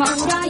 ما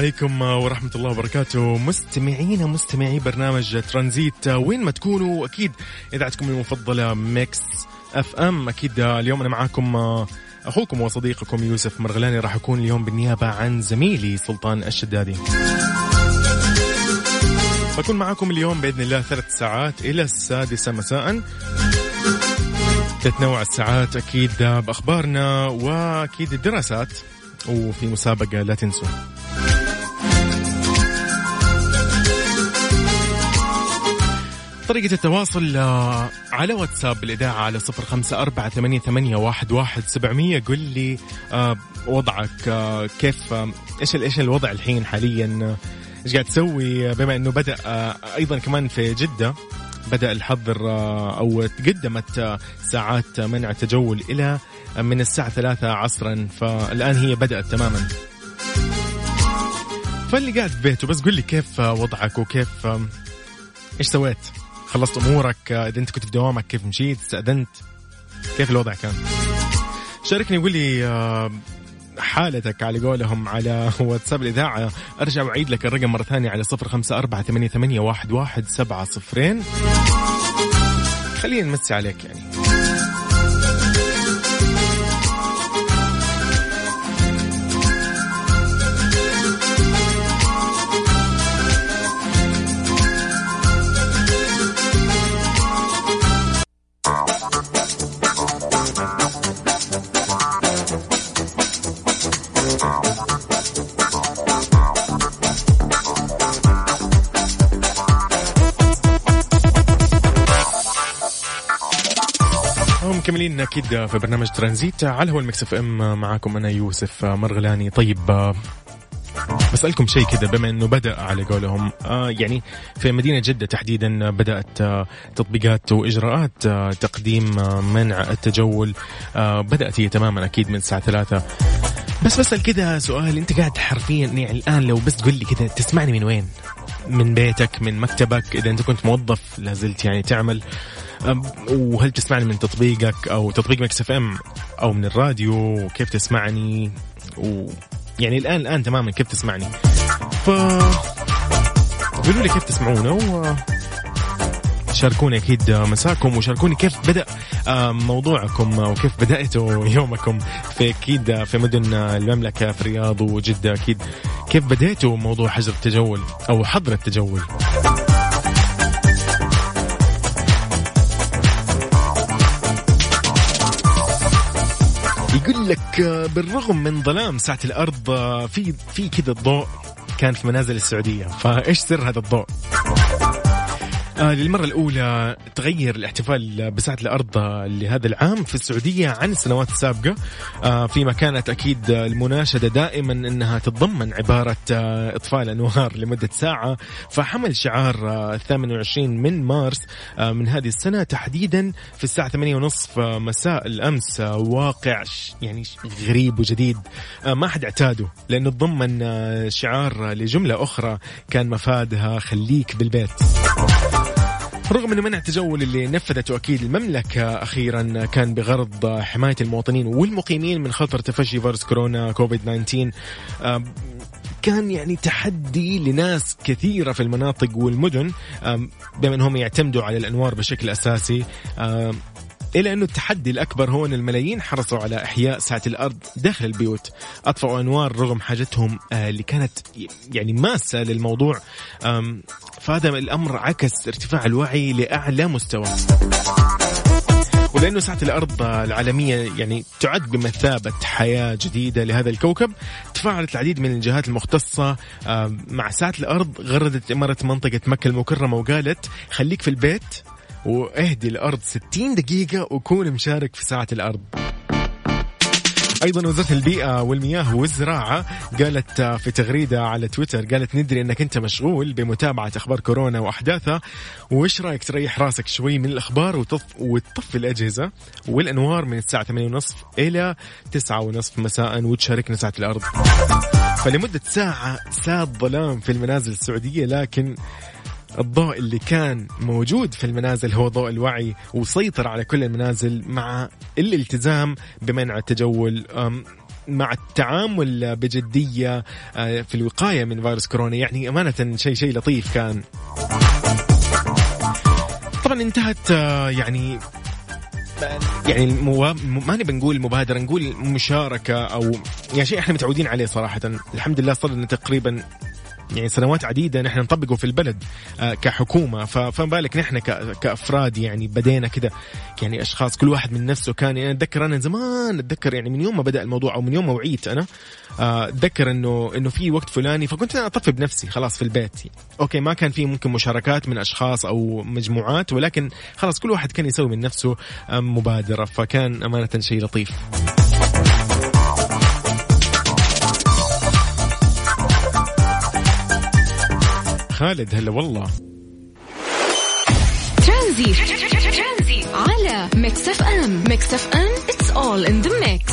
عليكم ورحمة الله وبركاته. مستمعينا مستمعي برنامج ترانزيت وين ما تكونوا أكيد إذاعتكم المفضلة ميكس أف أم. أكيد اليوم أنا معاكم أخوكم وصديقكم يوسف مرغلاني. راح أكون اليوم بالنيابة عن زميلي سلطان الشدادي. بكون معاكم اليوم بإذن الله ثلاث ساعات إلى السادسة مساء. تتنوع الساعات أكيد بأخبارنا وأكيد الدراسات وفي مسابقة لا تنسوا. طريقة التواصل آه، على واتساب الإذاعة على صفر خمسة أربعة ثمانية, ثمانية واحد, واحد سبعمية. قل لي آه، وضعك آه، كيف إيش إيش الوضع الحين حاليا؟ إيش قاعد تسوي؟ بما أنه بدأ أيضا كمان في جدة بدأ الحظر أو تقدمت ساعات منع التجول إلى من الساعة ثلاثة عصرا فالآن هي بدأت تماما. فاللي قاعد في بيته بس قل لي كيف وضعك وكيف إيش سويت؟ خلصت أمورك إذا أنت كنت في دوامك كيف مشيت؟ استأذنت؟ كيف الوضع كان؟ شاركني وقول لي آه، حالتك على قولهم على واتساب الإذاعة أرجع وأعيد لك الرقم مرة ثانية على صفر خمسة أربعة ثمانية واحد, واحد سبعة صفرين خلينا نمسي عليك يعني مكملين أكيد في برنامج ترانزيت. على هوا المكس إف إم معاكم أنا يوسف مرغلاني. طيب بسألكم شيء كذا بما إنه بدأ على قولهم آه يعني في مدينة جدة تحديدا بدأت آه تطبيقات وإجراءات آه تقديم آه منع التجول آه بدأت هي تماما أكيد من الساعة ثلاثة. بس بسأل كذا سؤال أنت قاعد حرفيا يعني الآن لو بس تقول لي كذا تسمعني من وين؟ من بيتك من مكتبك؟ إذا أنت كنت موظف لازلت يعني تعمل وهل تسمعني من تطبيقك أو تطبيق مكس إف إم أو من الراديو؟ وكيف تسمعني؟ و يعني الآن الآن تماما كيف تسمعني؟ ف قولوا لي كيف تسمعونا و شاركوني أكيد مساكم وشاركوني كيف بدأ آه، موضوعكم وكيف بداتوا يومكم. في أكيد في مدن المملكة في الرياض وجدة أكيد. كيف بديتوا موضوع حجر التجول أو حظر التجول؟ يقول لك آه، بالرغم من ظلام ساعة الأرض آه، في في كذا الضوء كان في منازل السعودية فإيش سر هذا الضوء؟ آه للمرة الأولى تغير الاحتفال بساعة الأرض لهذا العام في السعودية عن السنوات السابقة. آه فيما كانت أكيد المناشدة دائما أنها تتضمن عبارة آه إطفاء الأنوار لمدة ساعة. فحمل شعار آه 28 من مارس آه من هذه السنة تحديدا في الساعة 8 ونصف مساء الأمس. آه واقع يعني غريب وجديد. آه ما حد اعتاده لأنه تضمن آه شعار لجملة أخرى كان مفادها خليك بالبيت. رغم إنه منع التجول اللي نفذته أكيد المملكة أخيرا كان بغرض حماية المواطنين والمقيمين من خطر تفشي فيروس كورونا كوفيد 19 آم، كان يعني تحدي لناس كثيرة في المناطق والمدن بما أنهم يعتمدوا على الأنوار بشكل أساسي. إلى أنه التحدي الأكبر هو أن الملايين حرصوا على إحياء ساعة الأرض داخل البيوت. أطفأوا أنوار رغم حاجتهم آه، اللي كانت يعني ماسة للموضوع. فهذا الأمر عكس ارتفاع الوعي لأعلى مستوى. ولأنه ساعة الأرض العالمية يعني تعد بمثابة حياة جديدة لهذا الكوكب تفاعلت العديد من الجهات المختصة. آه، مع ساعة الأرض غردت إمارة منطقة مكة المكرمة وقالت خليك في البيت واهدي الأرض 60 دقيقة وكون مشارك في ساعة الأرض. أيضا وزارة البيئة والمياه والزراعة قالت في تغريدة على تويتر قالت ندري أنك أنت مشغول بمتابعة أخبار كورونا وأحداثها وإيش رأيك تريح راسك شوي من الأخبار وتطف وتطفي الأجهزة والأنوار من الساعة 8:30 إلى 9:30 مساء وتشاركنا ساعة الأرض. فلمدة ساعة ساد ظلام في المنازل السعودية لكن الضوء اللي كان موجود في المنازل هو ضوء الوعي وسيطر على كل المنازل مع الالتزام بمنع التجول مع التعامل بجدية آه، في الوقاية من فيروس كورونا. يعني أمانة شيء شيء لطيف كان. طبعا انتهت آه، يعني يعني الموا... ما نبي نقول مبادرة نقول مشاركة أو يعني شيء إحنا متعودين عليه صراحة. الحمد لله صار لنا تقريبا يعني سنوات عديدة نحن نطبقه في البلد آه، كحكومة. ف- فما بالك نحن ك- كأفراد يعني بدينا كده يعني أشخاص كل واحد من نفسه كان يعني أتذكر أنا زمان أتذكر يعني من يوم ما بدأ الموضوع أو من يوم ما وعيت أنا آه، أتذكر إنه إنه في وقت فلاني فكنت أنا أطفي بنفسي خلاص في البيت. أوكي ما كان في ممكن مشاركات من أشخاص أو مجموعات ولكن خلاص كل واحد كان يسوي من نفسه آه، مبادرة فكان أمانة شيء لطيف. خالد هلا والله. ترانزيت. على ميكس اف ام. ميكس اف ام it's all in the mix.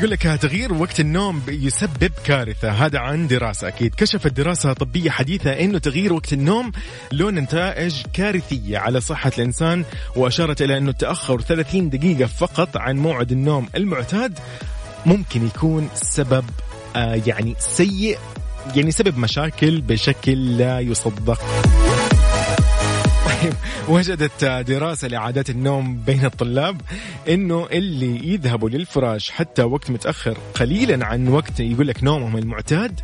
يقول لك تغيير وقت النوم يسبب كارثة. هذا عن دراسة أكيد. كشفت دراسة طبية حديثة أنه تغيير وقت النوم له نتائج كارثية على صحة الإنسان وأشارت إلى أنه التأخر 30 دقيقة فقط عن موعد النوم المعتاد ممكن يكون سبب آه يعني سيء يعني سبب مشاكل بشكل لا يصدق. طيب وجدت دراسة لعادات النوم بين الطلاب إنه اللي يذهبوا للفراش حتى وقت متأخر قليلا عن وقت يقول لك نومهم المعتاد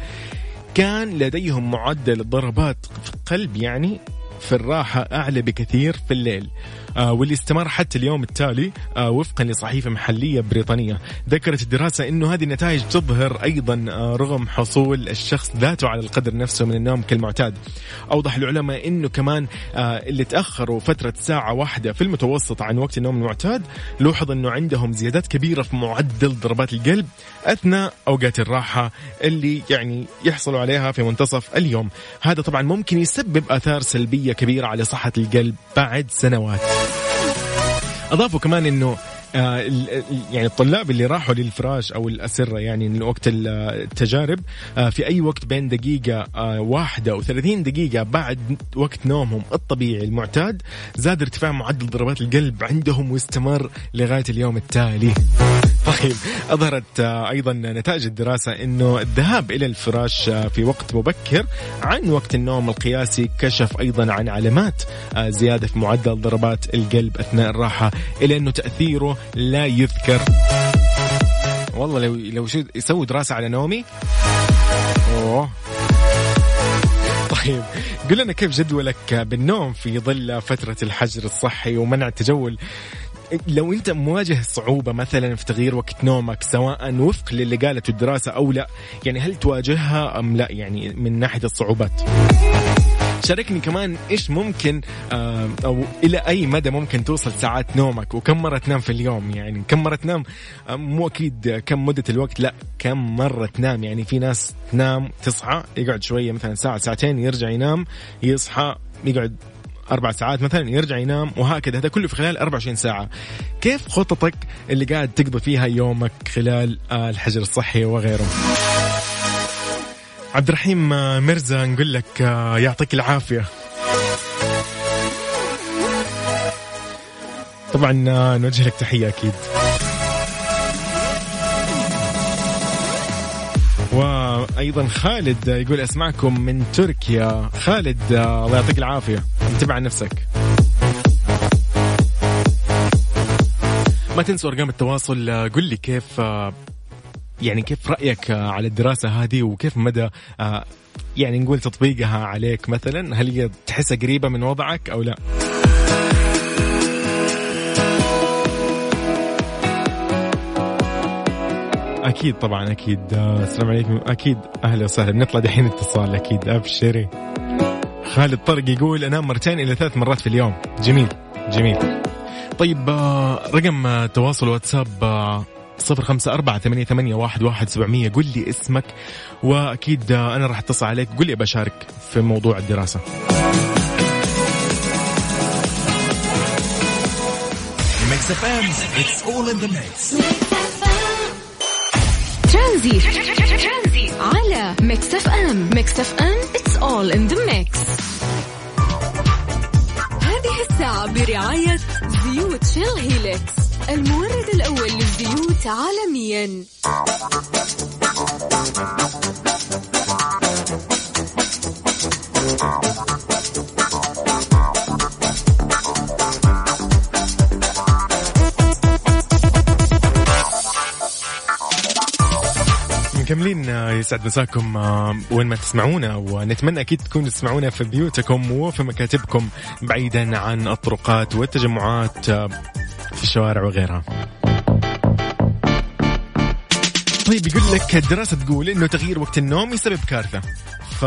كان لديهم معدل الضربات في القلب يعني في الراحة أعلى بكثير في الليل. واللي استمر حتى اليوم التالي آه وفقا لصحيفة محلية بريطانية ذكرت الدراسة أنه هذه النتائج تظهر أيضا آه رغم حصول الشخص ذاته على القدر نفسه من النوم كالمعتاد. أوضح العلماء أنه كمان آه اللي تأخروا فترة ساعة واحدة في المتوسط عن وقت النوم المعتاد لوحظ أنه عندهم زيادات كبيرة في معدل ضربات القلب أثناء أوقات الراحة اللي يعني يحصلوا عليها في منتصف اليوم. هذا طبعا ممكن يسبب آثار سلبية كبيرة على صحة القلب بعد سنوات. أضافوا كمان إنه آه يعني الطلاب اللي راحوا للفراش أو الأسرة يعني وقت ال- التجارب آه في أي وقت بين دقيقة آه واحدة و30 دقيقة بعد وقت نومهم الطبيعي المعتاد زاد ارتفاع معدل ضربات القلب عندهم واستمر لغاية اليوم التالي. طيب أظهرت آه، أيضا نتائج الدراسة أنه الذهاب إلى الفراش آه، في وقت مبكر عن وقت النوم القياسي كشف أيضا عن علامات آه، زيادة في معدل ضربات القلب أثناء الراحة إلى أنه تأثيره لا يذكر. والله لو لو شو دراسة على نومي؟ أوه. طيب قل لنا كيف جدولك بالنوم في ظل فترة الحجر الصحي ومنع التجول؟ لو انت مواجه صعوبة مثلا في تغيير وقت نومك سواء وفق للي قالته الدراسة أو لا يعني هل تواجهها أم لا؟ يعني من ناحية الصعوبات. شاركني كمان إيش ممكن آه، أو إلى أي مدى ممكن توصل ساعات نومك؟ وكم مرة تنام في اليوم؟ يعني كم مرة تنام؟ آه، مو أكيد كم مدة الوقت لا كم مرة تنام؟ يعني في ناس تنام تصحى يقعد شوية مثلا ساعة ساعتين يرجع ينام يصحى يقعد أربع ساعات مثلا يرجع ينام وهكذا. هذا كله في خلال 24 ساعة. كيف خططك اللي قاعد تقضي فيها يومك خلال الحجر الصحي وغيره؟ عبد الرحيم مرزا نقول لك آه، يعطيك العافية. طبعا آه، نوجه لك تحية أكيد. وأيضا خالد يقول أسمعكم من تركيا. خالد الله يعطيك العافية. انتبه على نفسك. ما تنسوا أرقام التواصل. قل لي كيف يعني كيف رأيك على الدراسة هذه وكيف مدى يعني نقول تطبيقها عليك مثلا؟ هل هي تحسها قريبة من وضعك أو لا؟ أكيد طبعا أكيد. آه، السلام عليكم. أكيد. أهلا وسهلا. بنطلع دحين اتصال أكيد. أبشري. خالد طرق يقول انام مرتين إلى ثلاث مرات في اليوم. جميل. جميل. طيب آه، رقم تواصل واتساب آه، صفر خمسة أربعة ثمانية, ثمانية واحد, واحد سبعمية. قل لي اسمك وأكيد أنا راح أتصل عليك. قل لي بشارك في موضوع الدراسة. It's all in the mix. ترانزيت. على ميكس اف ام. ميكس اف ام it's all in the mix هذه الساعة برعاية زيوت شيل هيلكس المورد الأول للزيوت عالميا. مكملين آه، يسعد مساكم آه، وين ما تسمعونا ونتمنى أكيد تكونوا تسمعونا في بيوتكم وفي مكاتبكم بعيدا عن الطرقات والتجمعات آه، في الشوارع وغيرها. طيب يقول لك الدراسة تقول إنه تغيير وقت النوم يسبب كارثة. ف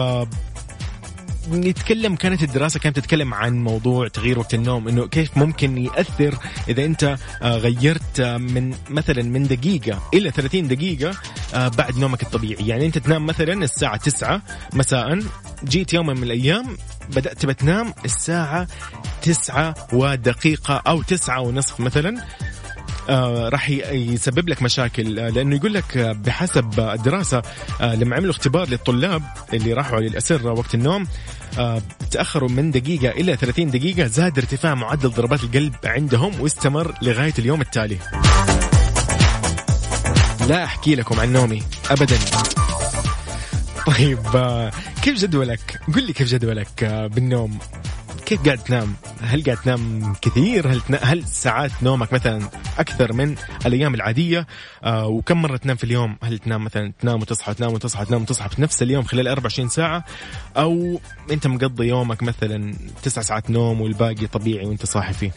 نتكلم كانت الدراسة كانت تتكلم عن موضوع تغيير وقت النوم إنه كيف ممكن يأثر إذا أنت آه، غيرت آه، من مثلا من دقيقة إلى 30 دقيقة آه، بعد نومك الطبيعي. يعني أنت تنام مثلا الساعة 9 مساء جيت يوم من الأيام بدأت بتنام الساعة 9 ودقيقة أو 9 ونصف مثلا. راح ي- يسبب لك مشاكل آه، لأنه يقول لك آه، بحسب آه، الدراسة آه، لما عملوا اختبار للطلاب اللي راحوا للأسرة وقت النوم آه، تأخروا من دقيقة إلى 30 دقيقة زاد ارتفاع معدل ضربات القلب عندهم واستمر لغاية اليوم التالي. لا أحكي لكم عن نومي ابدا. طيب آه، كيف جدولك؟ قل لي كيف جدولك آه، بالنوم؟ كيف قاعد تنام؟ هل قاعد تنام كثير؟ هل تنا... هل ساعات نومك مثلا أكثر من الأيام العادية؟ آه وكم مرة تنام في اليوم؟ هل تنام مثلا تنام وتصحى تنام وتصحى تنام وتصحى في نفس اليوم خلال 24 ساعة؟ أو أنت مقضي يومك مثلا تسع ساعات نوم والباقي طبيعي وأنت صاحي فيه؟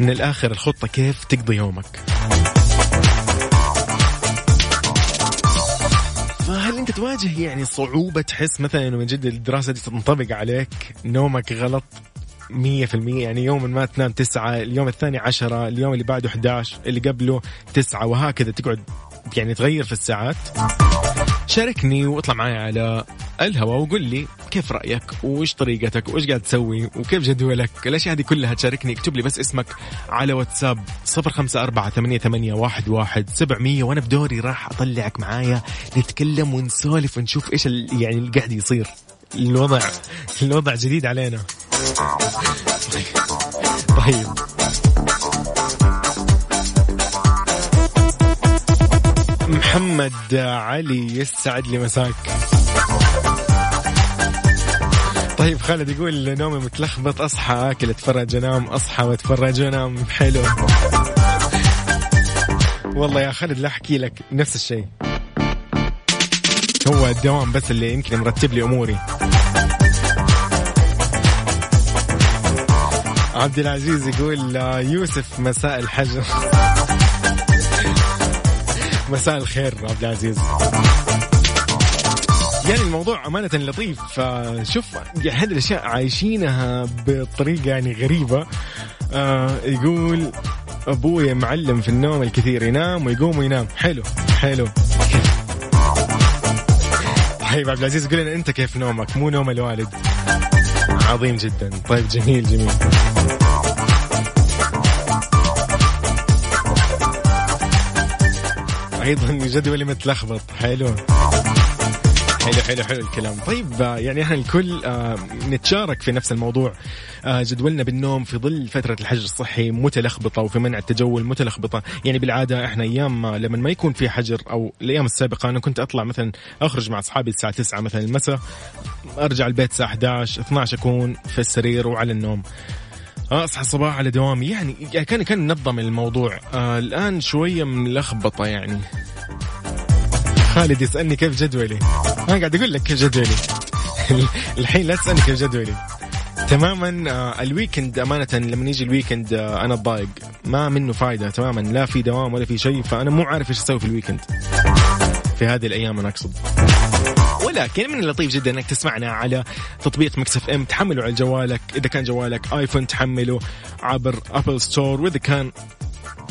من الآخر الخطة كيف تقضي يومك؟ أنت تواجه يعني صعوبة تحس مثلا إنه من جد الدراسة دي تنطبق عليك نومك غلط مية في المية يعني يوم ما تنام تسعة اليوم الثاني عشرة اليوم اللي بعده 11 اللي قبله تسعة وهكذا تقعد يعني تغير في الساعات. شاركني واطلع معي على الهواء وقول لي كيف رأيك وإيش طريقتك وإيش قاعد تسوي وكيف جدولك. الأشياء هذه كلها تشاركني. اكتب لي بس اسمك على واتساب صفر خمسة أربعة ثمانية, ثمانية واحد, واحد سبعمية وأنا بدوري راح أطلعك معايا نتكلم ونسولف ونشوف ال- يعني اللي قاعد يصير. الوضع الوضع جديد علينا. طيب. محمد علي يسعد لي مساك. طيب خالد يقول نومي متلخبط أصحى آكل أتفرج أنام أصحى وأتفرج وانام حلو. والله يا خالد لا أحكي لك نفس الشيء. هو الدوام بس اللي يمكن مرتب لي أموري. عبد العزيز يقول آه، يوسف مساء الحجر. مساء الخير عبد العزيز. يعني الموضوع أمانة لطيف شوف هذه الأشياء عايشينها بطريقة يعني غريبة. آه يقول أبوي معلم في النوم الكثير ينام ويقوم وينام. حلو حلو. طيب عبد العزيز قول لنا أنت كيف نومك؟ مو نوم الوالد. عظيم جدا. طيب جميل جميل. أيضا جدولي متلخبط. حلو. حلو حلو حلو الكلام. طيب يعني إحنا الكل آه، نتشارك في نفس الموضوع. آه، جدولنا بالنوم في ظل فترة الحجر الصحي متلخبطة وفي منع التجول متلخبطة. يعني بالعادة إحنا أيام لما ما يكون في حجر أو الأيام السابقة أنا كنت أطلع مثلا أخرج مع أصحابي الساعة 9 مثلا المساء أرجع البيت الساعة 11 12 أكون في السرير وعلى النوم. أصحى الصباح على دوامي. يعني يعني كان كان منظم الموضوع. آه الآن شوية ملخبطة يعني. خالد يسألني كيف جدولي؟ أنا قاعد أقول لك كيف جدولي. الحين لا تسألني كيف جدولي. تماما آه ال weekend أمانة لما يجي ال weekend آه أنا ضايق. ما منه فايدة تماما. لا في دوام ولا في شيء فأنا مو عارف إيش أسوي في ال weekend في هذه الأيام أنا أقصد. ولكن من اللطيف جدا إنك تسمعنا على تطبيق مكس إف إم. تحمله على جوالك. إذا كان جوالك آيفون تحمله عبر ابل ستور وإذا كان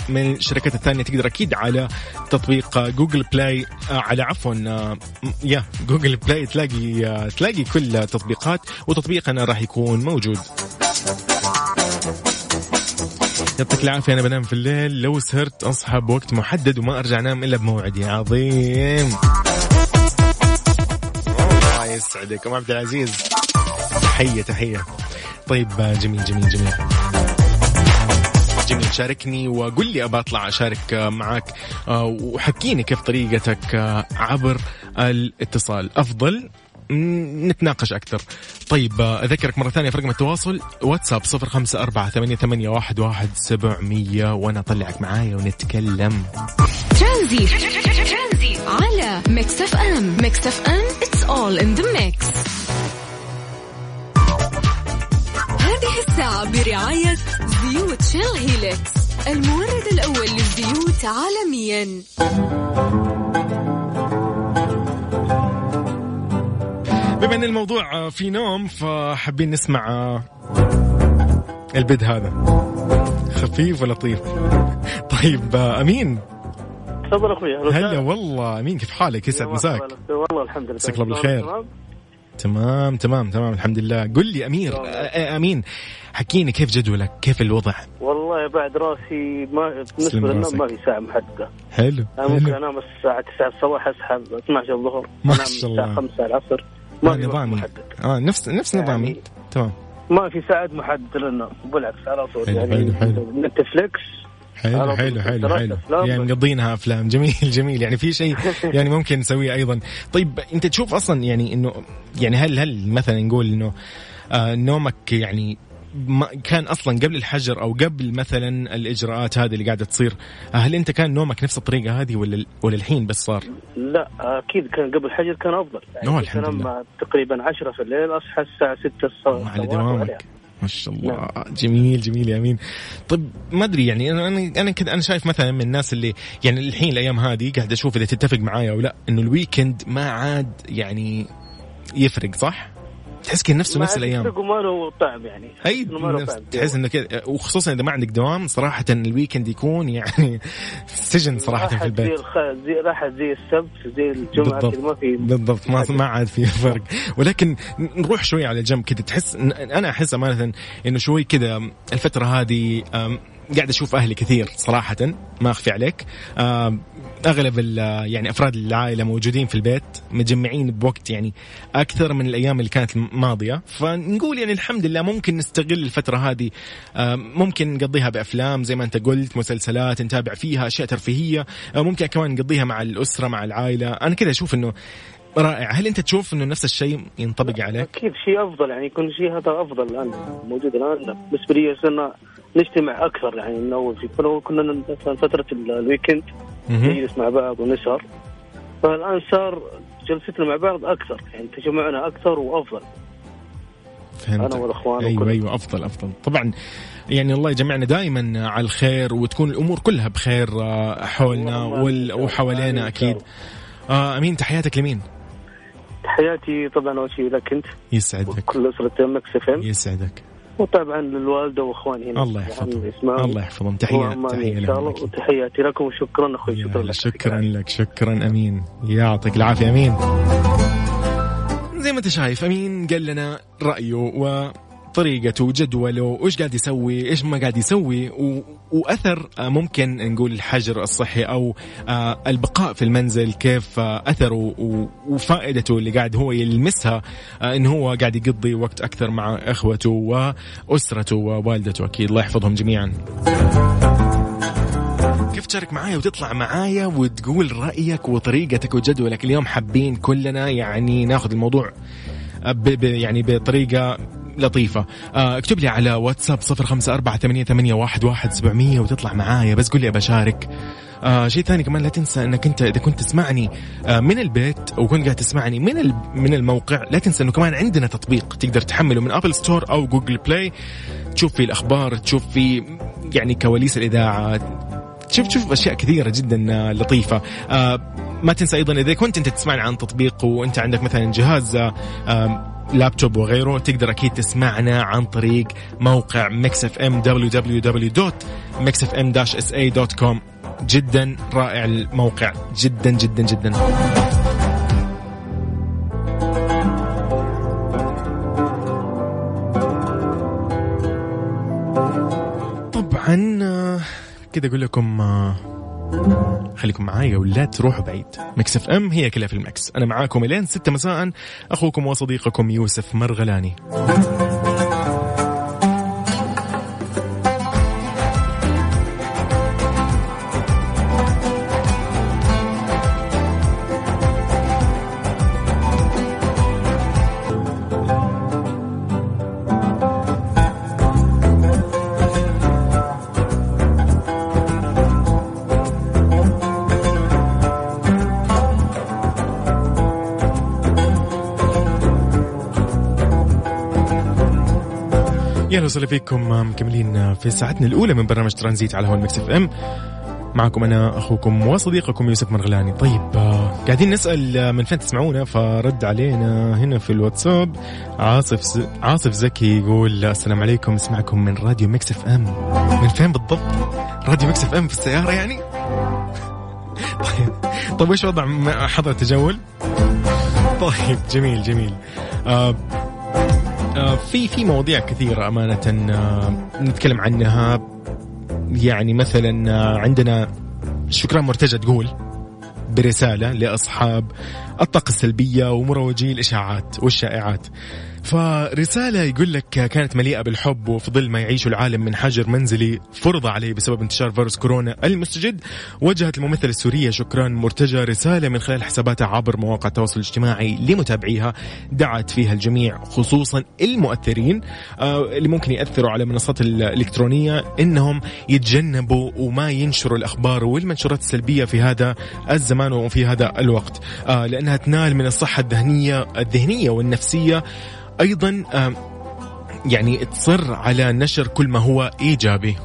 من الشركات الثانية تقدر أكيد على تطبيق جوجل بلاي آه، على عفوا آه، يا جوجل بلاي تلاقي آه، تلاقي كل التطبيقات وتطبيقنا راح يكون موجود. يعطيك العافية أنا بنام في الليل. لو سهرت أصحى بوقت محدد وما أرجع أنام إلا بموعدي عظيم. يسعدك. أم عبد العزيز تحية تحية. طيب جميل جميل جميل. جميل شاركني وقل لي أبى أطلع أشارك معك آه، وحكيني كيف طريقتك آه، عبر الاتصال. أفضل نتناقش أكثر. طيب آه، أذكرك مرة ثانية في رقم التواصل واتساب صفر خمسة أربعة ثمانية, ثمانية واحد, واحد سبعمية وأنا أطلعك معايا ونتكلم. ترانزيت ميكس اف ام ميكس اف ام it's all in the mix. هذه الساعة برعاية زيوت شيل هيلكس المورد الأول للزيوت عالميا. بما أن الموضوع في نوم فحابين نسمع البد هذا. خفيف ولطيف طيب أمين. تفضل أخوي. هلا. والله. أمين كيف حالك؟ يسعد مساك. والله الحمد لله. مساك الله تمام، بالخير. تمام. تمام تمام الحمد لله. قل لي أمير أمين حكيني كيف جدولك؟ كيف الوضع؟ والله بعد راسي ما بالنسبة. للنوم ما في ساعة محددة. حلو أنا ممكن أنام الساعة 9 الصباح اسحب 12 الظهر. ما شاء الله. الساعة 5 العصر. ما في وقت نظامي. محدد. آه نفس نفس يعني- نظامي. تمام. ما في ساعه محددة للنوم بالعكس على طول. يعني حلو، حلو. نتفليكس. حلو حلو حلو حلو يعني. مقضينها أفلام جميل جميل يعني في شيء يعني ممكن نسويه أيضا طيب أنت تشوف أصلا يعني إنه يعني هل هل مثلا نقول إنه آه نومك يعني ما كان أصلا قبل الحجر أو قبل مثلا الإجراءات هذه اللي قاعدة تصير هل أنت كان نومك نفس الطريقة هذه ولا ولا الحين بس صار؟ لا أكيد كان قبل الحجر كان أفضل يعني الحمد لله. تقريبا 10 في الليل أصحى الساعة 6 الصباح على. دوامك ما شاء الله. جميل جميل يا أمين. طيب ما أدري يعني أنا أنا كده أنا شايف مثلا من الناس اللي يعني الحين الأيام هذه قاعد أشوف إذا تتفق معايا أو لا إنه ال weekend ما عاد يعني يفرق صح؟ تحس كذا نفسه ما نفس الأيام. وما له طعم يعني. أي ما. تحس إنه كذا وخصوصا إذا ما عندك دوام صراحة ال weekend يكون يعني سجن صراحة في البيت. زي الخ... زي السبت زي الجمعة بالضبط. ما في بالضبط ما ما عاد في فرق. ولكن نروح شوي على جنب كذا تحس أنا أحس أمانة إنه شوي كذا الفترة هذه قاعد أشوف أهلي كثير صراحة ما أخفي عليك. أغلب يعني أفراد العائلة موجودين في البيت مجمعين بوقت يعني أكثر من الأيام اللي كانت ماضية. فنقول يعني الحمد لله ممكن نستغل الفترة هذه آه ممكن نقضيها بأفلام زي ما أنت قلت مسلسلات نتابع فيها أشياء ترفيهية آه ممكن كمان نقضيها مع الأسرة مع العائلة. أنا كذا أشوف إنه رائع. هل أنت تشوف إنه نفس الشيء ينطبق عليك؟ أكيد شيء أفضل يعني يكون شيء هذا أفضل الآن موجود الآن. بالنسبة لي صرنا نجتمع أكثر يعني من اول في كنا كنا مثلا فترة ال- الويكند. نجلس مع بعض ونسهر. فالآن صار جلستنا مع بعض أكثر يعني تجمعنا أكثر وأفضل. فهمت أنا والأخوان أيوه وكل- أيوه أفضل أفضل. طبعا يعني الله يجمعنا دائما على الخير وتكون الأمور كلها بخير آه، حولنا وحوالينا أكيد. آه أمين تحياتك لمين؟ تحياتي طبعا اول شيء لك أنت. يسعدك. وكل أسرة مكس يسعدك. وطبعا للوالدة وإخواني. هنا الله يحفظهم. يعني. الله يحفظهم. تحيه تحية إن شاء الله. وتحياتي لكم. وشكرا أخوي. شكرا لك. شكرا لك. شكرا. أمين. يعطيك العافية. أمين. زي ما أنت شايف أمين قال لنا رأيه وطريقته وجدوله وإيش قاعد يسوي إيش ما قاعد يسوي و... وأثر آه، ممكن نقول الحجر الصحي أو آه، البقاء في المنزل كيف آه، أثره و... وفائدته اللي قاعد هو يلمسها انه هو قاعد يقضي وقت أكثر مع إخوته وأسرته ووالدته. أكيد الله يحفظهم جميعا. كيف تشارك معايا وتطلع معايا وتقول رأيك وطريقتك وجدولك؟ اليوم حابين كلنا يعني ناخذ الموضوع ب ب يعني بطريقة لطيفة. آه، اكتب لي على واتساب صفر خمسة أربعة ثمانية, ثمانية واحد, واحد سبعمية وتطلع معايا. بس قول لي بشارك آه شيء ثاني كمان لا تنسى إنك أنت إذا كنت تسمعني آه من البيت أو كنت قاعد تسمعني من من الموقع لا تنسى إنه كمان عندنا تطبيق تقدر تحمله من ابل ستور أو جوجل بلاي تشوف فيه الأخبار تشوف فيه يعني كواليس الإذاعة. شوف شوف أشياء كثيرة جدا آه، لطيفة. آه، ما تنسى أيضا إذا كنت أنت تسمعني عن تطبيق وأنت عندك مثلا جهاز آه، لابتوب وغيره. تقدر أكيد تسمعنا عن طريق موقع ميكس إف إم www.mixfm-sa.com جدا رائع الموقع. جدا جدا جدا. طبعا آه، كذا أقول لكم آه، خليكم معايا ولا تروحوا بعيد. مكس إف إم هي كلها في ال mix. أنا معاكم إلين 6 مساء. أخوكم وصديقكم يوسف مرغلاني. وسهلا فيكم مكملين في ساعتنا الأولى من برنامج ترانزيت على هوا مكس إف إم. معكم أنا أخوكم وصديقكم يوسف مرغلاني. طيب آه، قاعدين نسأل آه، من فين تسمعونا؟ فرد علينا هنا في الواتساب. عاصف. عاصف زكي يقول السلام عليكم. اسمعكم من راديو مكس إف إم. من فين بالضبط؟ راديو مكس إف إم في السيارة يعني؟ طيب طيب وش وضع م- حظر التجول طيب جميل جميل. آه آه، في في مواضيع كثيرة أمانة آه، نتكلم عنها. يعني مثلا آه، عندنا شكران مرتجى تقول برسالة لأصحاب الطاقة السلبية ومروجي الإشاعات والشائعات. فرسالة يقول لك كانت مليئة بالحب وفي ظل ما يعيشه العالم من حجر منزلي فرض عليه بسبب انتشار فيروس كورونا المستجد. وجهت الممثلة السورية شكران مرتجى رسالة من خلال حساباتها عبر مواقع التواصل الاجتماعي لمتابعيها دعت فيها الجميع خصوصا المؤثرين آه، اللي ممكن يأثروا على المنصات الإلكترونية إنهم يتجنبوا وما ينشروا الأخبار والمنشورات السلبية في هذا الزمان وفي هذا الوقت آه، لأنها تنال من الصحة الذهنية الذهنية والنفسية. أيضا آه، يعني تصر على نشر كل ما هو إيجابي.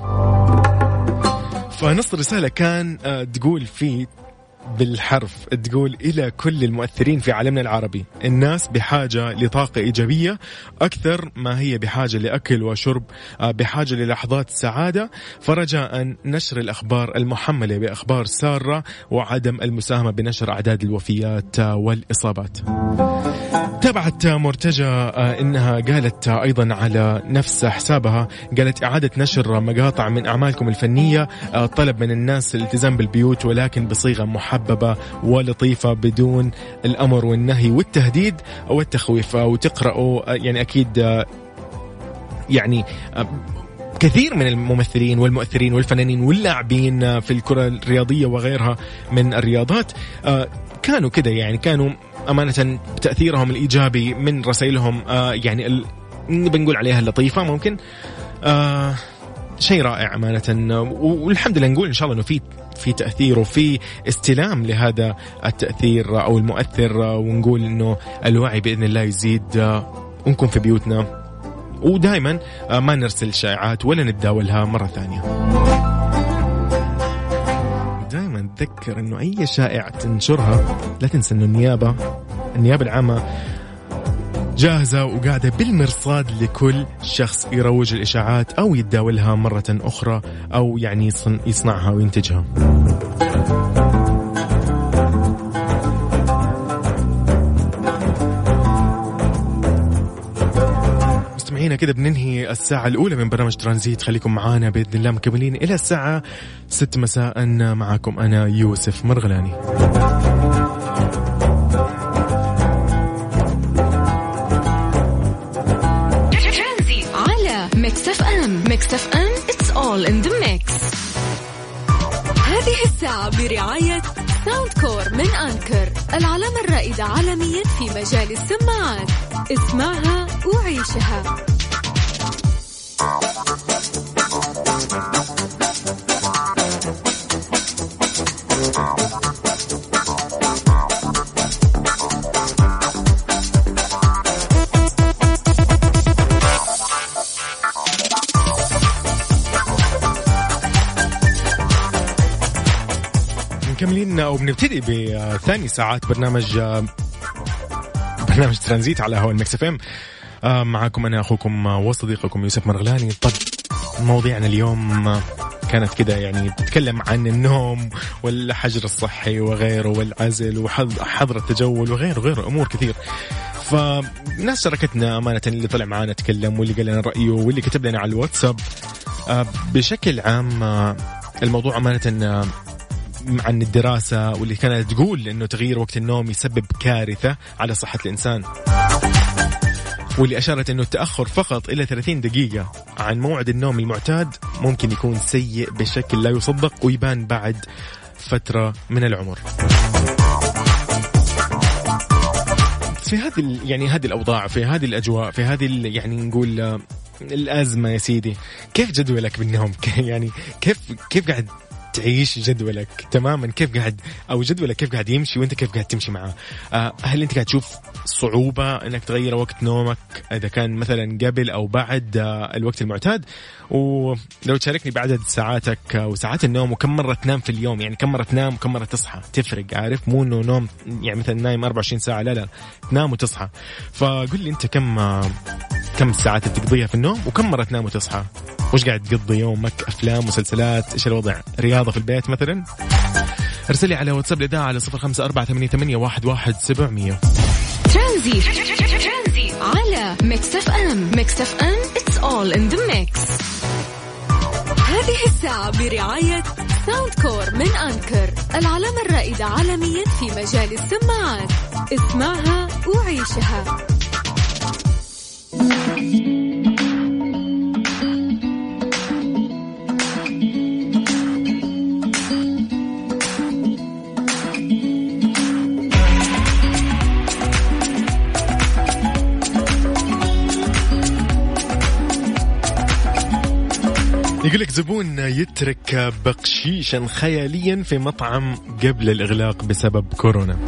فنص الرسالة كان آه، تقول فيه بالحرف تقول إلى كل المؤثرين في عالمنا العربي. الناس بحاجة لطاقة إيجابية أكثر ما هي بحاجة لأكل وشرب آه، بحاجة للحظات سعادة فرجاء نشر الأخبار المحملة بأخبار سارة وعدم المساهمة بنشر أعداد الوفيات والإصابات. تابعت مرتجى آه، إنها قالت آه، أيضا على نفس حسابها قالت إعادة نشر مقاطع من أعمالكم الفنية طلب من الناس الالتزام بالبيوت ولكن بصيغة محببه ولطيفه بدون الأمر والنهي والتهديد والتخويف. آه، وتقرأوا آه، يعني أكيد آه، يعني كثير من الممثلين والمؤثرين والفنانين واللاعبين في الكرة الرياضية وغيرها من الرياضات كانوا كده يعني كانوا أمانة تأثيرهم الإيجابي من رسائلهم يعني بنقول عليها اللطيفة ممكن. شيء رائع أمانة. و- والحمد لله نقول إن شاء الله إنه في في تأثير وفي استلام لهذا التأثير أو المؤثر ونقول إنه الوعي بإذن الله يزيد. ونكون في بيوتنا. ودائما ما نرسل شائعات ولا نتداولها مرة ثانية. دائما تذكر إنه أي شائعة تنشرها لا تنسى إنه النيابة النيابة العامة جاهزة وقاعدة بالمرصاد لكل شخص يروج الإشاعات أو يتداولها مرة أخرى أو يعني يصن- يصنعها وينتجها. مستمعينا كده بننهي الساعة الأولى من برنامج ترانزيت. خليكم معانا بإذن الله مكملين إلى الساعة 6 مساء. معكم أنا يوسف مرغلاني. all in the mix هذه الساعة برعاية ساوند كور من أنكر العلامة الرائدة عالميا في مجال السماعات. اسمعها وعيشها. بنبتدي بثاني ساعات برنامج برنامج ترانزيت على هوا المكس إف إم. آه، معكم أنا أخوكم وصديقكم يوسف مرغلاني. طب مواضيعنا اليوم كانت كده يعني بتتكلم عن النوم والحجر الصحي وغيره والعزل وحظر التجول وغيره وغيره أمور كثير. فناس شاركتنا أمانة اللي طلع معانا تكلم واللي قال لنا رأيه واللي كتب لنا على الواتساب. آه، بشكل عام آه، الموضوع أمانة عن الدراسة واللي كانت تقول إنه تغيير وقت النوم يسبب كارثة على صحة الإنسان. واللي أشارت إنه التأخر فقط إلى 30 دقيقة عن موعد النوم المعتاد ممكن يكون سيء بشكل لا يصدق ويبان بعد فترة من العمر. في هذه يعني هذه الأوضاع في هذه الأجواء في هذه يعني نقول آه، الأزمة يا سيدي كيف جدولك بالنوم يعني كيف كيف قاعد تعيش جدولك تماما. كيف قاعد أو جدولك كيف قاعد يمشي وأنت كيف قاعد تمشي معاه؟ آه، هل أنت قاعد تشوف صعوبة إنك تغير وقت نومك إذا كان مثلا قبل أو بعد آه، الوقت المعتاد؟ ولو تشاركني بعدد ساعاتك آه، وساعات النوم وكم مرة تنام في اليوم؟ يعني كم مرة تنام وكم مرة تصحى؟ تفرق عارف؟ مو إنه نوم يعني مثلا نايم 24 ساعة لا لا تنام وتصحى. فقل لي أنت كم كم الساعات اللي تقضيها في النوم وكم مرة تنام وتصحى؟ وش قاعد تقضي يومك؟ أفلام مسلسلات؟ إيش الوضع؟ رياضة في البيت مثلا؟ ارسل لي على واتساب الإذاعة على صفر خمسة أربعة ثمانية ثمانية واحد واحد سبعمية. ترانزيت على Mix FM Mix FM it's all in the mix هذه الساعة برعاية Soundcore من Anker العلامة الرائدة عالميا في مجال السماعات. اسمعها وعيشها. يقول لك زبون يترك بقشيشا خياليا في مطعم قبل الإغلاق بسبب كورونا.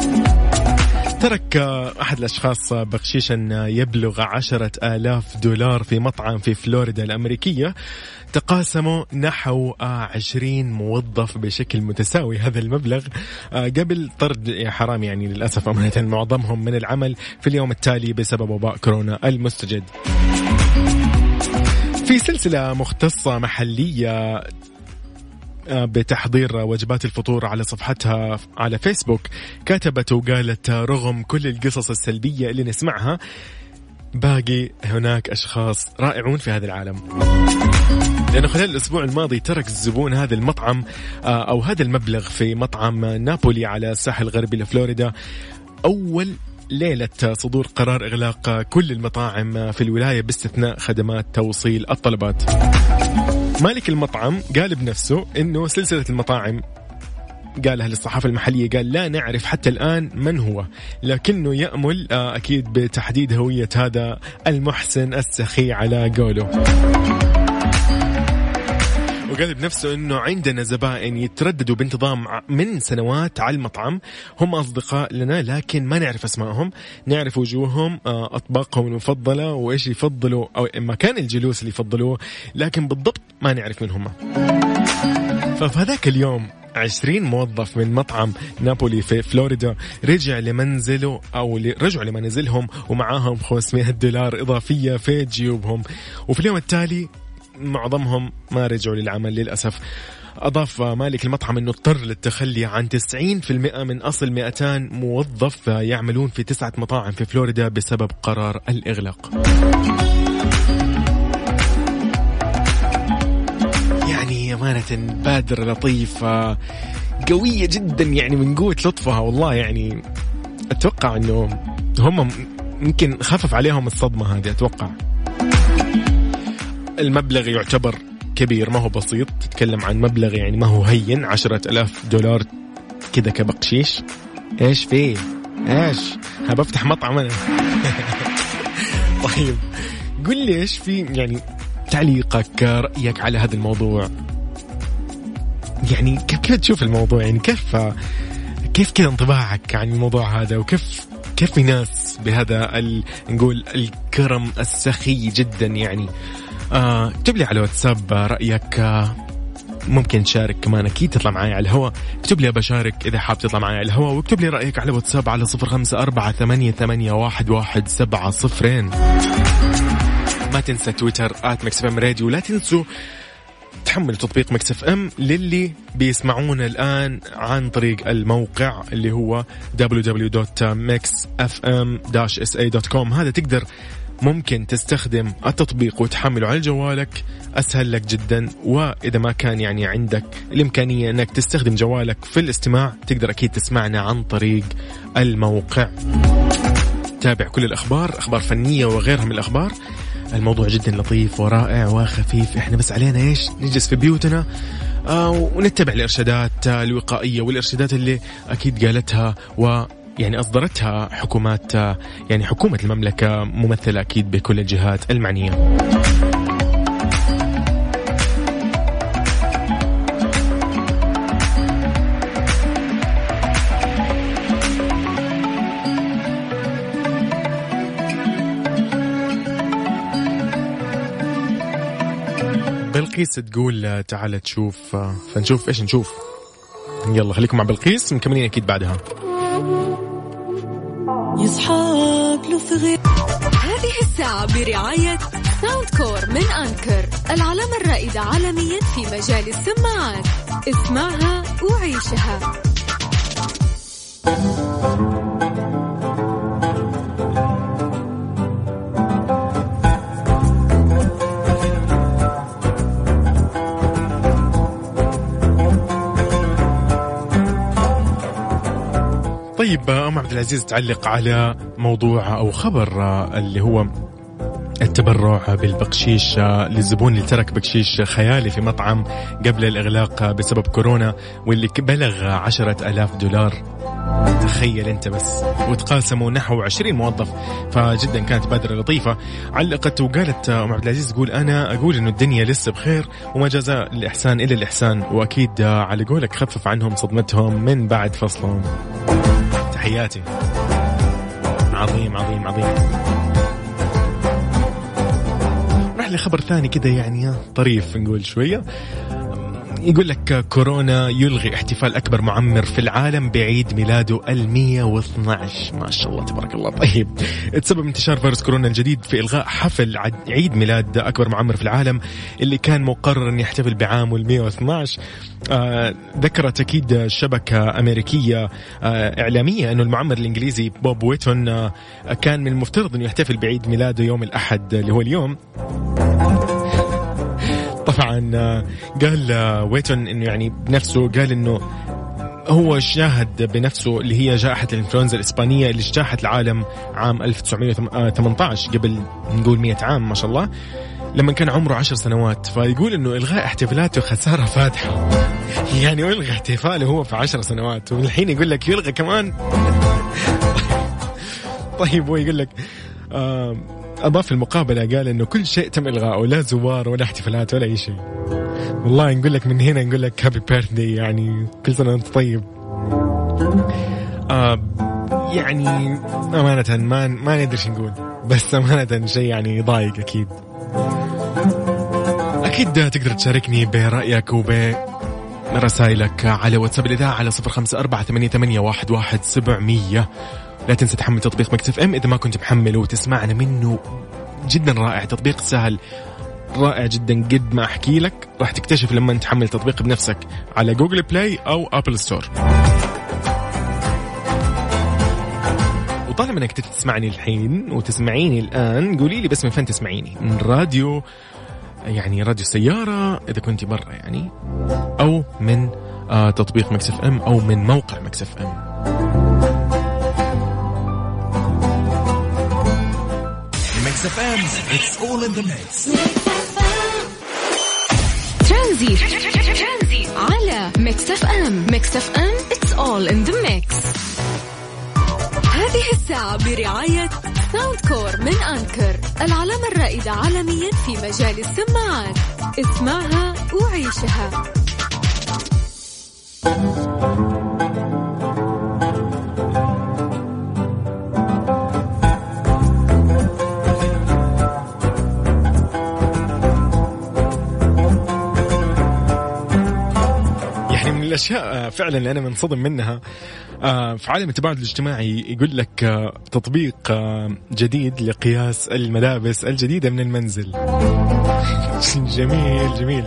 ترك أحد الأشخاص بخشيشا آه، يبلغ عشرة آلاف دولار في مطعم في فلوريدا الأمريكية تقاسموا نحو عشرين موظف بشكل متساوي. هذا المبلغ آه، قبل طرد حرام يعني للأسف أمانة معظمهم من العمل في اليوم التالي بسبب وباء كورونا المستجد. في سلسلة مختصة محلية بتحضير وجبات الفطور على صفحتها على فيسبوك. كتبت وقالت رغم كل القصص السلبية اللي نسمعها باقي هناك أشخاص رائعون في هذا العالم. لأنه خلال الأسبوع الماضي ترك الزبون هذا المطعم آه، أو هذا المبلغ في مطعم نابولي على الساحل الغربي لفلوريدا. أول ليلة صدور قرار إغلاق كل المطاعم في الولاية باستثناء خدمات توصيل الطلبات. مالك المطعم قال بنفسه إنه سلسلة المطاعم قالها للصحافة المحلية قال لا نعرف حتى الآن من هو لكنه يأمل آه، أكيد بتحديد هوية هذا المحسن السخي على قوله. وقال بنفسه إنه عندنا زبائن يترددوا بانتظام من سنوات على المطعم. هم أصدقاء لنا لكن ما نعرف أسمائهم. نعرف وجوههم آه، أطباقهم المفضلة وإيش يفضلوا أو مكان الجلوس اللي يفضلوه لكن بالضبط ما نعرف من هم. ففي هذاك اليوم 20 موظف من مطعم نابولي في فلوريدا رجع لمنزله أو رجعوا لمنازلهم ومعاهم 500 دولار إضافية في جيوبهم. وفي اليوم التالي معظمهم ما رجعوا للعمل للأسف. أضاف مالك المطعم أنه اضطر للتخلي عن 90% من أصل 200 موظف يعملون في تسعة مطاعم في فلوريدا بسبب قرار الإغلاق. يعني أمانة بادرة لطيفة قوية جدا يعني من قوة لطفها والله يعني. أتوقع أنه هم يمكن خفف عليهم الصدمة هذه أتوقع. المبلغ يعتبر كبير ما هو بسيط. تتكلم عن مبلغ يعني ما هو هين عشرة ألاف دولار كذا كبقشيش. إيش فيه إيش؟ بفتح مطعم أنا. طيب قل لي إيش في يعني تعليقك رأيك على هذا الموضوع؟ يعني كيف كيف تشوف الموضوع؟ يعني كيف كيف كذا انطباعك عن الموضوع هذا؟ وكيف كيف في ناس بهذا ال... نقول الكرم السخي جدا يعني؟ آه، اكتب لي على واتساب آه، رأيك آه، ممكن تشارك كمان أكيد تطلع معي على الهواء. اكتب لي بشارك إذا حاب تطلع معي على الهواء واكتب لي رأيك على واتساب على صفر خمسة أربعة ثمانية, ثمانية واحد, واحد سبعة صفرين ما تنسى تويتر at Mix FM Radio. لا تنسوا تحمل تطبيق Mix FM للي بيسمعونا الآن عن طريق الموقع اللي هو www.mixfm-sa.com هذا تقدر ممكن تستخدم التطبيق وتحمله على جوالك. أسهل لك جدا وإذا ما كان يعني عندك الإمكانية إنك تستخدم جوالك في الاستماع تقدر أكيد تسمعنا عن طريق الموقع. تابع كل الأخبار أخبار فنية وغيرها من الأخبار. الموضوع جدا لطيف ورائع وخفيف. إحنا بس علينا إيش؟ نجلس في بيوتنا آه ونتبع الإرشادات الوقائية والإرشادات اللي أكيد قالتها و يعني أصدرتها حكومات يعني حكومة المملكة ممثلة أكيد بكل الجهات المعنية. بلقيس تقول تعال تشوف فنشوف إيش نشوف يلا خليكم مع بلقيس مكملين أكيد بعدها هذه الساعة برعاية Soundcore من Anker العلامة الرائدة عالميا في مجال السماعات. اسمعها وعيشها. طيب أم عبد العزيز تعلق على موضوع أو خبر آه، اللي هو التبرع بالبقشيش آه، للزبون اللي ترك بقشيش خيالي في مطعم قبل الإغلاق آه، بسبب كورونا واللي بلغ عشرة ألاف دولار. تخيل أنت بس وتقاسموا نحو 20 موظف فجدا كانت بادرة لطيفة. علقت وقالت أم عبد العزيز تقول أنا أقول إنه الدنيا لسه بخير وما جزاء الإحسان الا الإحسان وأكيد على قولك خفف عنهم صدمتهم من بعد فصلهم. تحياتي عظيم عظيم عظيم. راح لخبر ثاني كذا يعني طريف نقول شوية. يقول لك كورونا يلغي احتفال أكبر معمر في العالم بعيد ميلاده ال 112 ما شاء الله تبارك الله. طيب تسبب انتشار فيروس كورونا الجديد في إلغاء حفل عيد ميلاد أكبر معمر في العالم اللي كان مقرر أن يحتفل بعامه ال 112 آه ذكرت أكيد شبكة أمريكية آه إعلامية أنه المعمر الإنجليزي بوب ويتون آه كان من المفترض أنه يحتفل بعيد ميلاده يوم الأحد اللي هو اليوم. طبعا آه، قال آه، ويتون إنه يعني بنفسه قال إنه هو شاهد بنفسه اللي هي جائحة الإنفلونزا الإسبانية اللي اجتاحت العالم عام 1918 قبل نقول 100 عام ما شاء الله. لما كان عمره 10 سنوات فيقول إنه إلغاء احتفالاته خسارة فادحه يعني يلغى احتفاله هو في 10 سنوات والحين يقول لك يلغى كمان. طيب هو يقول لك آه أضاف في المقابلة قال إنه كل شيء تم الغائه لا زوار ولا احتفالات ولا أي شيء. والله نقول لك من هنا نقول لك هابي بيرثدي يعني كل سنة وأنت طيب. آه يعني أمانة ما ما ندري نقول بس أمانة شيء يعني يضايق أكيد. أكيد تقدر تشاركني برأيك وب رسائلك على واتساب الإذاعة على صفر خمسة أربعة ثمانية, واحد سبعمية. لا تنسى تحمل تطبيق Mix FM إذا ما كنت محمله وتسمعنا منه. جدا رائع. تطبيق سهل رائع جدا. قد ما أحكي لك راح تكتشف لما تحمل تطبيق بنفسك على Google Play أو Apple Store. وطالما إنك تسمعني الحين وتسمعيني الآن قولي لي بس من فين تسمعيني. من راديو يعني راديو السيارة إذا كنت برا يعني أو من آه تطبيق Mix FM أو من موقع Mix FM Mix FM, it's all in the mix. ترانزيت. على Mix FM Mix FM it's all in the mix هذه الساعة برعاية ساوند كور من أنكر العلامة الرائدة عالميا في مجال السماعات. اسمعها وعيشها. الأشياء آه، فعلا اللي أنا منصدم منها آه، في عالم التباعد الاجتماعي يقول لك آه، تطبيق جديد لقياس الملابس الجديدة من المنزل. جميل جميل.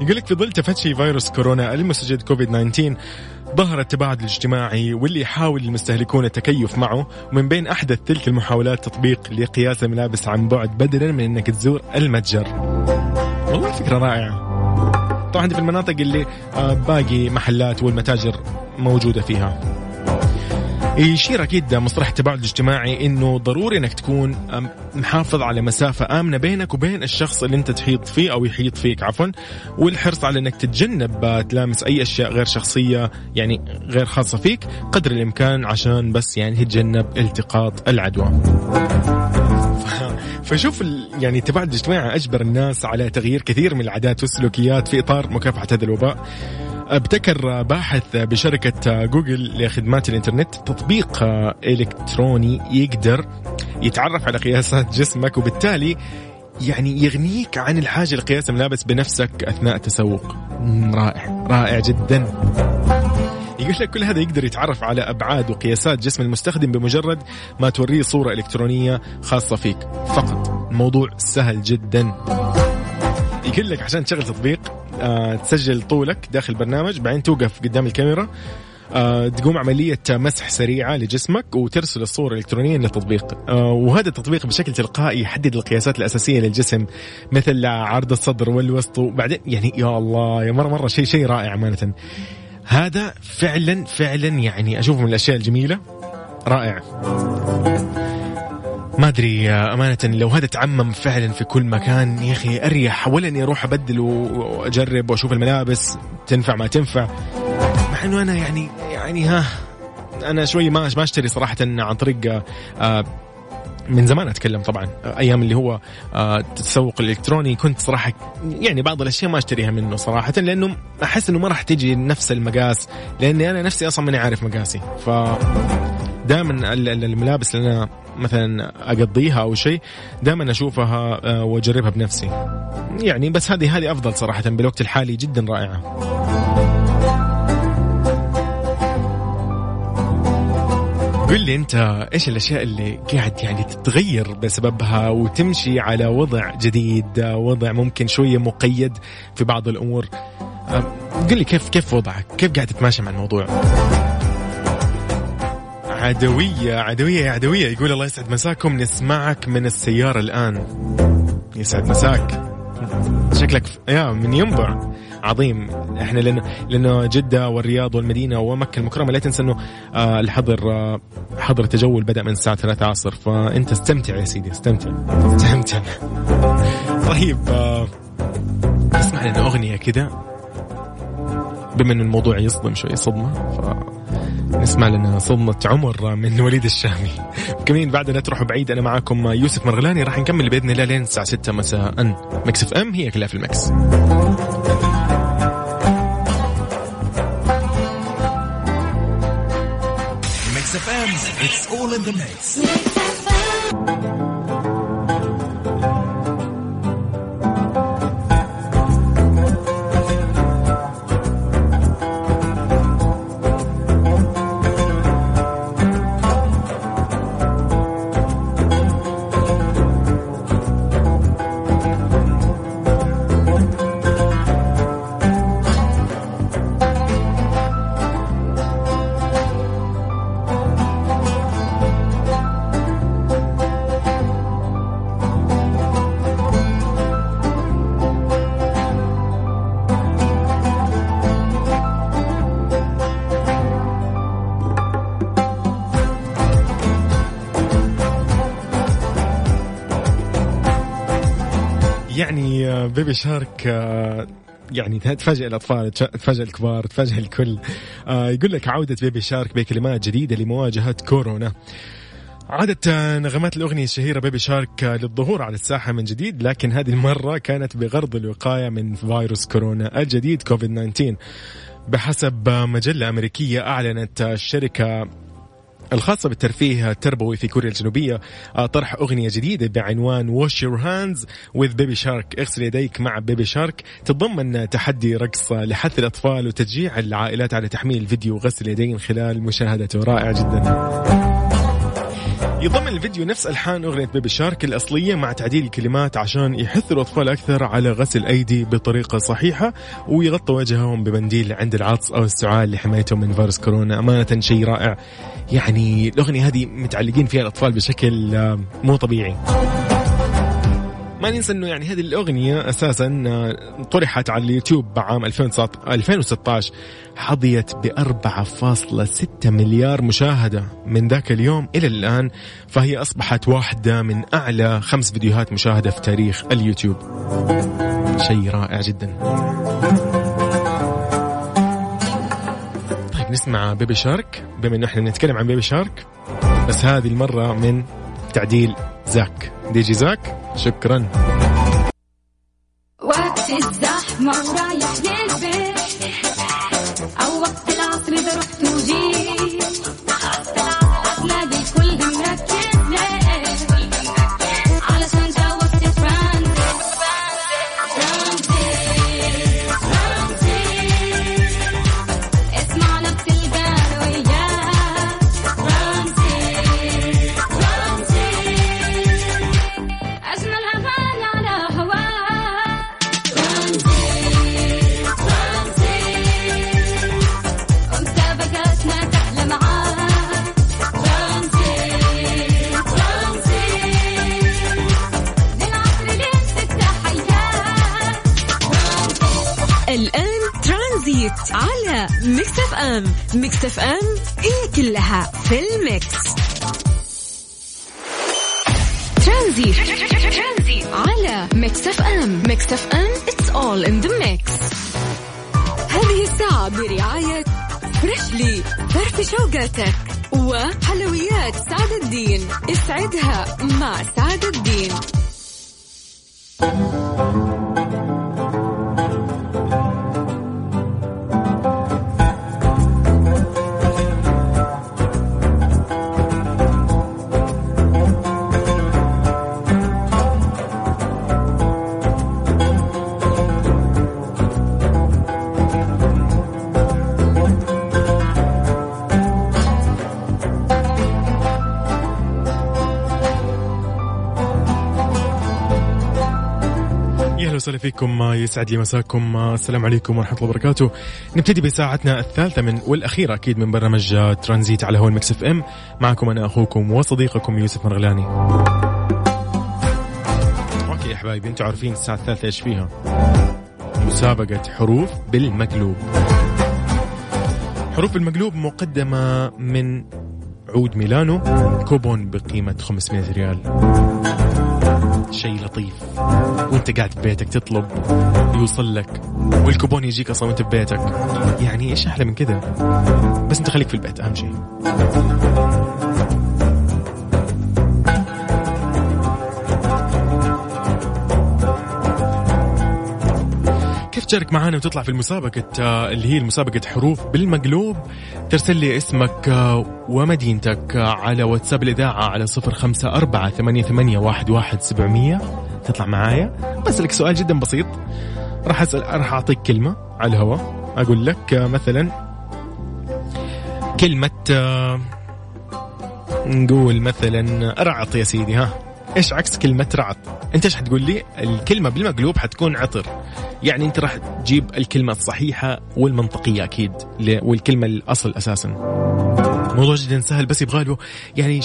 يقول لك في ظل تفشي فيروس كورونا المستجد كوفيد 19 ظهر التباعد الاجتماعي واللي يحاول المستهلكون التكيف معه ومن بين أحدث تلك المحاولات تطبيق لقياس الملابس عن بعد بدلا من إنك تزور المتجر. والله فكرة رائعة. طبعا دي في المناطق اللي آه، باقي محلات والمتاجر موجودة فيها يشير أكيد مصطلح التباعد الاجتماعي إنه ضروري إنك تكون محافظ على مسافة آمنة بينك وبين الشخص اللي أنت تحيط فيه أو يحيط فيك عفوا والحرص على إنك تتجنب آه، تلامس أي أشياء غير شخصية يعني غير خاصة فيك قدر الإمكان عشان بس يعني تتجنب التقاط العدوى. فشوف يعني التباعد الاجتماعي أجبر الناس على تغيير كثير من العادات والسلوكيات في إطار مكافحة هذا الوباء. ابتكر باحث بشركة جوجل لخدمات الإنترنت. تطبيق إلكتروني يقدر يتعرف على قياسات جسمك وبالتالي يعني يغنيك عن الحاجة لقياس الملابس بنفسك أثناء التسوق رائع رائع جدا. يقول لك كل هذا يقدر يتعرف على أبعاد وقياسات جسم المستخدم بمجرد ما توريه صورة إلكترونية خاصة فيك. فقط. الموضوع سهل جدا. يقول لك عشان تشغل تطبيق آه تسجل طولك داخل البرنامج بعدين توقف قدام الكاميرا آه تقوم عملية مسح سريعة لجسمك وترسل الصورة إلكترونيا للتطبيق. آه وهذا التطبيق بشكل تلقائي يحدد القياسات الأساسية للجسم مثل عرض الصدر والوسط وبعدين يعني يا الله يا مرة مرة شيء شيء رائع أمانة هذا فعلا فعلا يعني أشوفه من الأشياء الجميلة. رائع. ما أدري أمانة لو هذا تعمم فعلا في كل مكان يا أخي أريح. ولا اني أروح أبدل وأجرب وأشوف الملابس. تنفع ما تنفع. مع إنه أنا يعني يعني ها أنا شوي ما ما أشتري صراحة عن طريق آه، من زمان أتكلم طبعا. أيام اللي هو آه، التسوق الإلكتروني كنت صراحة يعني بعض الأشياء ما أشتريها منه صراحة لأنه أحس إنه ما راح تجي نفس المقاس لأني أنا نفسي أصلا ماني عارف مقاسي. ف دائما الملابس اللي أنا مثلا أقضيها أو شيء دائما أشوفها آه، وأجربها بنفسي. يعني بس هذه هذه أفضل صراحة بالوقت الحالي جدا رائعة. قل لي انت إيش الأشياء اللي قاعد يعني تتغير بسببها وتمشي على وضع جديد وضع ممكن شوية مقيد في بعض الأمور؟ قل لي كيف كيف وضعك؟ كيف قاعد تتماشى مع الموضوع؟ عدوية عدوية يا عدوية. يقول الله يسعد مساكم. نسمعك من السيارة الآن. يسعد مساك. شكلك يا من ينبع. عظيم. إحنا لأنه لأنه جدة والرياض والمدينة ومكة المكرمة لا تنسى انه الحظر آه حظر التجول بدأ من الساعة 3 عصر. فأنت استمتع يا سيدي استمتع. استمتع. طيب آه اسمع لنا أغنية كذا بما إن الموضوع يصدم شوي صدمة. ف نسمع لنا صدمة عمر من وليد الشامي. كمان بعد تروح بعيد أنا معاكم يوسف مرغلاني. راح نكمل بإذن الله لين الساعة 6 مساء. Mix FM هي كلها في ال mix it's all in the mix. بيبي شارك آه، يعني تفاجئ الأطفال تفاجئ الكبار تفاجئ الكل. آه، يقول لك عودة بيبي شارك بكلمات جديدة لمواجهة كورونا. عادت نغمات الأغنية الشهيرة بيبي شارك آه، للظهور على الساحة من جديد لكن هذه المرة كانت بغرض الوقاية من فيروس كورونا الجديد كوفيد 19 بحسب مجلة أمريكية أعلنت الشركة الخاصة بالترفيه التربوي في كوريا الجنوبية آه، طرح أغنية جديدة بعنوان Wash Your Hands with Baby Shark. اغسل يديك مع بيبي شارك تتضمن تحدي رقص لحث الأطفال وتشجيع العائلات على تحميل فيديو غسل اليدين خلال مشاهدته رائع جدا. يضمن الفيديو نفس ألحان أغنية بيبي شارك الأصلية مع تعديل الكلمات عشان يحث الأطفال أكثر على غسل الايدي بطريقة صحيحة ويغطوا وجههم بمنديل عند العطس أو السعال لحمايتهم من فيروس كورونا. أمانة شيء رائع. يعني الأغنية هذه متعلقين فيها الأطفال بشكل آه، مو طبيعي. ما ننسى إنه يعني هذه الأغنية أساسا آه، طرحت على اليوتيوب عام 2016 حظيت ب 4.6 مليار مشاهدة من ذاك اليوم إلى الآن فهي أصبحت واحدة من أعلى خمس فيديوهات مشاهدة في تاريخ اليوتيوب. شيء رائع جدا. طيب نسمع بيبي شارك. بما انه إحنا بنتكلم عن بيبي شارك بس هذه المرة من تعديل زاك. دي جي زاك شكرا. وقت الزحمة ورايح Mix FM Mix FM هي كلها في ال mix. ترانزيت على Mix FM Mix FM it's all in the mix. هذه الساعة برعاية Freshly فرفش أوقاتك وحلويات سعد الدين. اسعدها مع سعد الدين. وسهلا فيكم يسعد لي مساكم السلام عليكم ورحمة الله وبركاته. نبتدي بساعتنا الثالثة من والأخيرة أكيد من برنامج ترانزيت على هو ال Mix FM. معكم أنا أخوكم وصديقكم يوسف مرغلاني. okay يا حبايبي أنتم عارفين الساعة الثالثة إيش فيها؟ مسابقة حروف بالمقلوب. حروف المقلوب مقدمة من عود ميلانو كوبون بقيمة 500 ريال. شيء لطيف. وانت قاعد في بيتك تطلب يوصل لك والكوبون يجيك أصلا وانت في بيتك. يعني إيش أحلى من كذا؟ بس أنت خليك في البيت أهم شيء. كيف تشارك معنا وتطلع في المسابقة آه، اللي هي مسابقة حروف بالمقلوب ترسل لي اسمك آه، ومدينتك آه، على واتساب الإذاعة على صفر خمسة أربعة ثمانية, ثمانية واحد, واحد سبعمية تطلع معايا بسألك سؤال جدا بسيط راح أسأل راح أعطيك كلمة على الهواء أقول لك مثلا كلمة نقول مثلا رعط يا سيدي ها إيش عكس كلمة رعط؟ أنت إيش حتقول لي؟ الكلمة بالمقلوب حتكون عطر. يعني انت راح تجيب الكلمة الصحيحة والمنطقية أكيد والكلمة الأصل أساسا. موضوع جدا سهل بس يبغى له يعني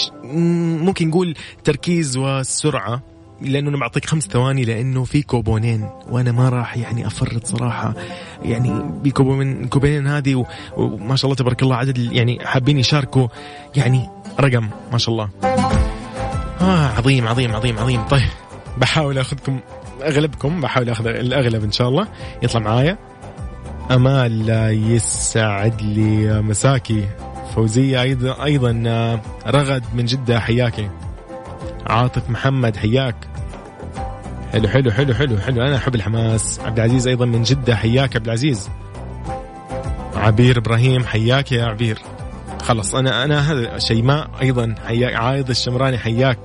ممكن نقول تركيز وسرعة لأنه أنا بعطيك خمس ثواني لأنه في كوبونين وأنا ما راح يعني أفرط صراحة. يعني بالكوبون الكوبونين هذه وما شاء الله تبارك الله عدد يعني حابين يشاركوا يعني رقم ما شاء الله. آه عظيم عظيم عظيم عظيم. طيب بحاول أخذكم أغلبكم بحاول أخذ الأغلب إن شاء الله. يطلع معايا. امال يسعد لي مساكي. فوزية أيضا أيضا آه، رغد من جدة حياكي. عاطف محمد حياك. حلو حلو حلو حلو حلو. أنا أحب الحماس. عبد العزيز أيضا من جدة حياك عبد العزيز. عبير إبراهيم حياك يا عبير. خلص أنا أنا هذا شيماء أيضا حياك. عايض الشمراني حياك.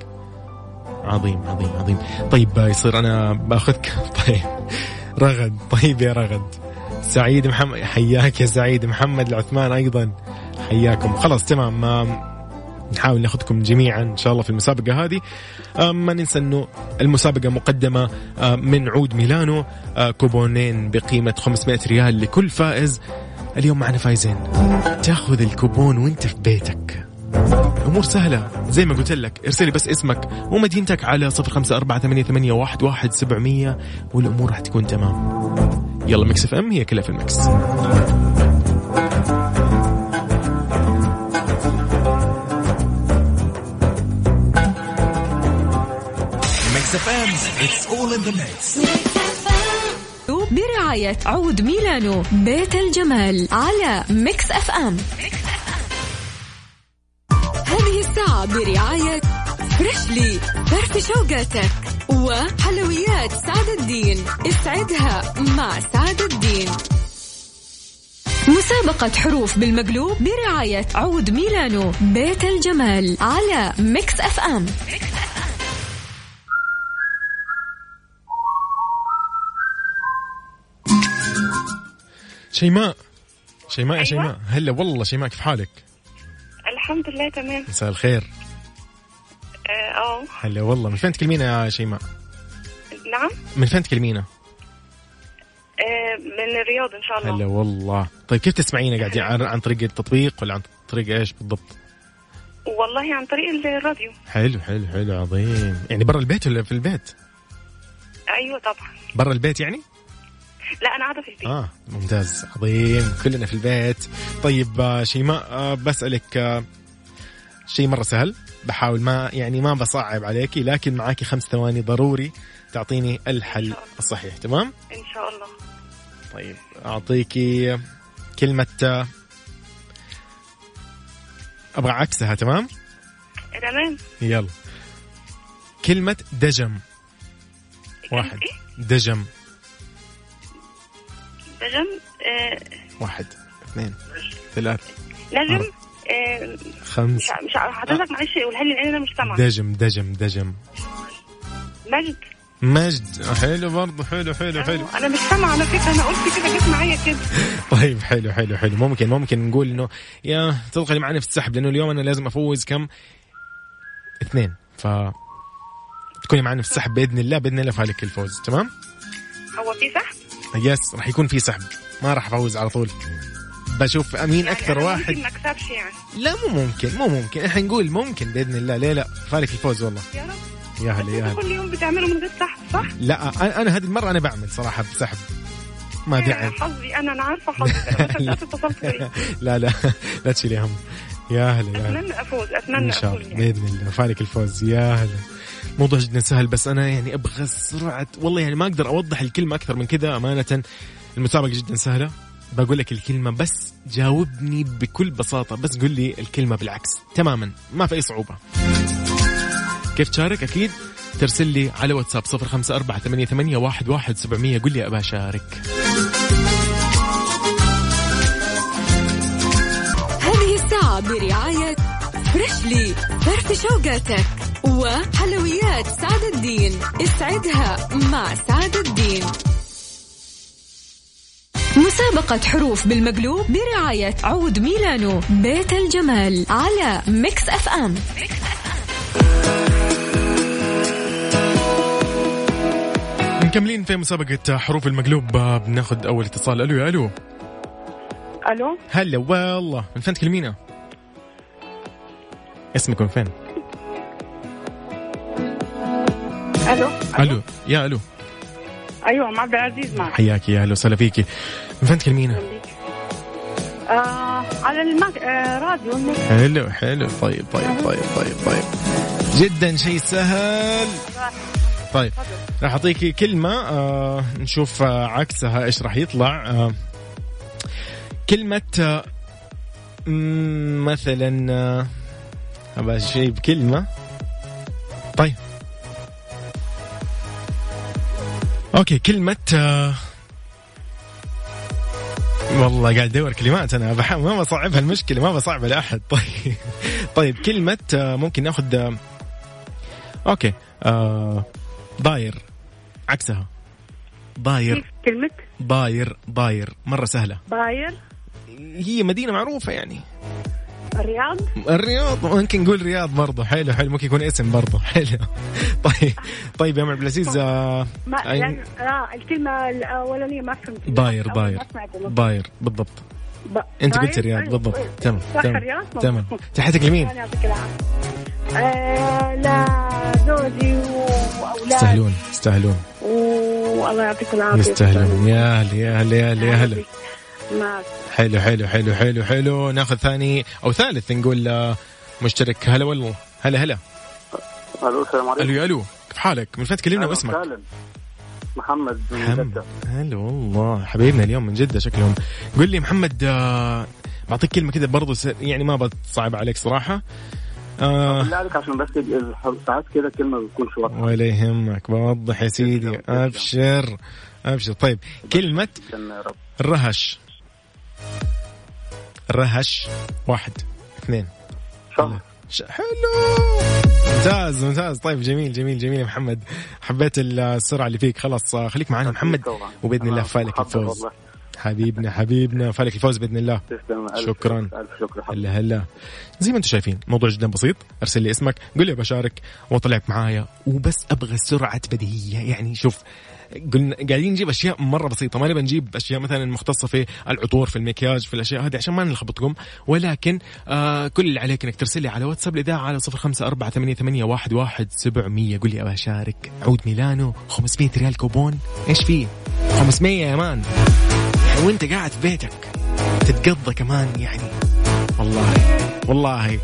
عظيم عظيم عظيم. طيب يصير أنا بأخذك؟ طيب. رغد. طيب يا رغد. سعيد محمد حياك يا سعيد محمد العثمان أيضا. حياكم. خلاص تمام. آم، نحاول نأخذكم جميعا إن شاء الله في المسابقة هذه. ما ننسى إنه المسابقة مقدمة من عود ميلانو. كوبونين بقيمة 500 ريال لكل فائز. اليوم معنا فايزين. تأخذ الكوبون وانت في بيتك. امور سهلة. زي ما قلت لك ارسلي بس اسمك ومدينتك على صفر خمسة أربعة ثمانية, ثمانية واحد, واحد سبعمية والأمور راح تكون تمام. يلا Mix FM هي كلها في ال mix Mix FM, it's all in the mix. برعاية عود ميلانو بيت الجمال على Mix FM. هذه برعاية Freshly فرفش أوقاتك. وحلويات سعد الدين. اسعدها مع سعد الدين. مسابقة حروف بالمقلوب برعاية عود ميلانو بيت الجمال على Mix FM شيماء. شيماء يا أيوة. شيماء. هلا والله شيماء كيف حالك؟ الحمد لله تمام. مساء الخير. آه آه. هلا والله من فين تكلمينا يا شيماء؟ نعم. من فين تكلمينا؟ آه من الرياض إن شاء الله. هلا والله. طيب كيف تسمعينا قاعدين؟ عن, عن طريق التطبيق ولا عن طريق إيش بالضبط؟ والله عن طريق الراديو. حلو حلو حلو عظيم. يعني برا البيت ولا في البيت؟ أيوه طبعا. برا البيت يعني؟ لا أنا قاعدة في البيت. آه ممتاز عظيم. كلنا في البيت. طيب آه، شيماء آه، بسألك آه، شيء مرة سهل. بحاول ما يعني ما بصعب عليكي لكن معاكي خمس ثواني ضروري تعطيني الحل الصحيح تمام؟ إن شاء الله. طيب أعطيكي كلمة أبغى عكسها تمام؟ تمام. يلا. كلمة دجم. واحد. إيه؟ دجم. نجم آه واحد اثنين ثلاث نجم آه خمس. مش حضرتك معلش قولها لي لأن أنا مش سامعة. دجم دجم دجم. مجد. مجد. حلو برضه حلو حلو حلو. أنا مش سامعة على فكرة أنا قلت كده جت معايا كده. طيب حلو حلو حلو. ممكن ممكن نقول إنه يا تدخلي معنا في السحب لأنه اليوم أنا لازم أفوز كم؟ اثنين. ف تكوني معنا في السحب بإذن الله بإذن الله فالك الفوز تمام؟ هو في سحب؟ يس راح يكون في سحب. ما راح أفوز على طول. بشوف مين يعني أكثر واحد. ممكن ما اكسبش يعني. لا مو ممكن مو ممكن. إحنا نقول ممكن بإذن الله. ليه لا؟ فالك الفوز والله. يا رب. يا هلا يا هلا. كل يوم بتعملوا من غير سحب صح؟ لا أنا أنا هذه المرة أنا بعمل صراحة بسحب. ما يا داعي حظي أنا أنا عارفة حظي. اتصلت لا لا لا. تشيلي هم. يا هلا يا هلا. أتمنى أفوز أتمنى إن شاء الله. يعني. بإذن الله. فالك الفوز. يا هلا. موضوع جدا سهل بس أنا يعني أبغى سرعة والله يعني ما أقدر أوضح الكلمة أكثر من كذا. أمانة المسابقة جدا سهلة. بقول لك الكلمة بس جاوبني بكل بساطة بس قول لي الكلمة بالعكس تماما ما في أي صعوبة. كيف تشارك؟ أكيد ترسل لي على واتساب صفر خمسة أربعة ثمانية, ثمانية واحد, واحد سبعمية قل لي أبا أشارك. هذه الساعة برعاية Freshly فرفش أوقاتك وحلويات سعد الدين. اسعدها مع سعد الدين. مسابقة حروف بالمقلوب برعاية عود ميلانو بيت الجمال على Mix FM. مكملين في مسابقة حروف المقلوب. بناخذ أول اتصال. ألو يا ألو. ألو؟ هلا والله. من فين تكلمينا؟ اسمك من فين؟ ألو؟ ألو. يا ألو. أيوه ام عبد العزيز معك. حياك يا أهلا وسهلا فيكي من فين تكلمينا؟ آه على المك... آه راديو. حلو حلو. طيب طيب طيب طيب طيب. جدا شيء سهل. طيب راح اعطيكي كلمة آه نشوف آه عكسها إيش راح يطلع. آه كلمة آه مثلا آه أبغى شيء بكلمة. طيب. okay كلمة آه والله قاعد أدور كلمات أنا بحاول ما بصعبها المشكلة ما بصعبها لأحد. طيب طيب كلمة آه، ممكن نأخذ آه، okay آه ضاير عكسها. ضاير. كلمة؟ ضاير ضاير مرة سهلة. باير هي مدينة معروفة يعني. الرياض؟ الرياض ممكن نقول رياض برضه حلو حلو. ممكن يكون اسم برضه حلو. طيب طيب يا ام عبد العزيز آه ما آه الكلمة الأولانية ما فهمت. ضاير ضاير سمعت والله. ضاير بالضبط. ب- أنت؟ قلت رياض. بالضبط. تمام تمام تمام. تحياتك لمين؟ آه لا زوجي وأولاد يستاهلون يستاهلون والله يعطيكم العافية. يستاهلون يا هلا يا هلا يا هلا ما حلو حلو حلو حلو حلو. ناخذ ثاني أو ثالث نقول مشترك. هلا والله هلا هلا. ألو السلام عليكم. ألو ألو. كيف حالك؟ من فين تكلمنا؟ واسمك. محمد من محمد. جدة. هلا والله. حبيبنا اليوم من جدة شكلهم. قل لي محمد آه، بعطيك كلمة كذا برضو س- يعني ما بتصعب عليك صراحة. آه بالله عليك عشان بس ساعات كده كلمة بتكون شوية. ولا يهمك. بوضح يا سيدي. أبشر. أبشر. طيب رب. رهش. رهش. واحد. اثنين. شهر حلو. ممتاز ممتاز. طيب جميل جميل جميل يا محمد. حبيت السرعة اللي فيك. خلاص خليك معنا محمد. وبإذن الله فالك الفوز والله. حبيبنا حبيبنا. فالك الفوز بإذن الله. تسلم. ألف شكراً. ألف شكر حبيبي. هلا هلا. زي ما أنتم شايفين الموضوع جدا بسيط. أرسل لي اسمك قول لي بشارك واطلعك معايا. وبس أبغى سرعة بديهية. يعني شوف قلنا قاعدين نجيب أشياء مرة بسيطة. ما نبي نجيب أشياء مثلا مختصة في العطور في المكياج في الأشياء هذه عشان ما نلخبطكم. ولكن آه كل اللي عليك إنك ترسل لي على واتساب الإذاعة على صفر خمسة أربعة ثمانية, ثمانية واحد, واحد سبعمية. قول لي أبغى اشارك عود ميلانو 500 ريال كوبون. إيش فيه؟ 500 يا مان. وانت قاعد في بيتك تتقضى كمان يعني. والله والله.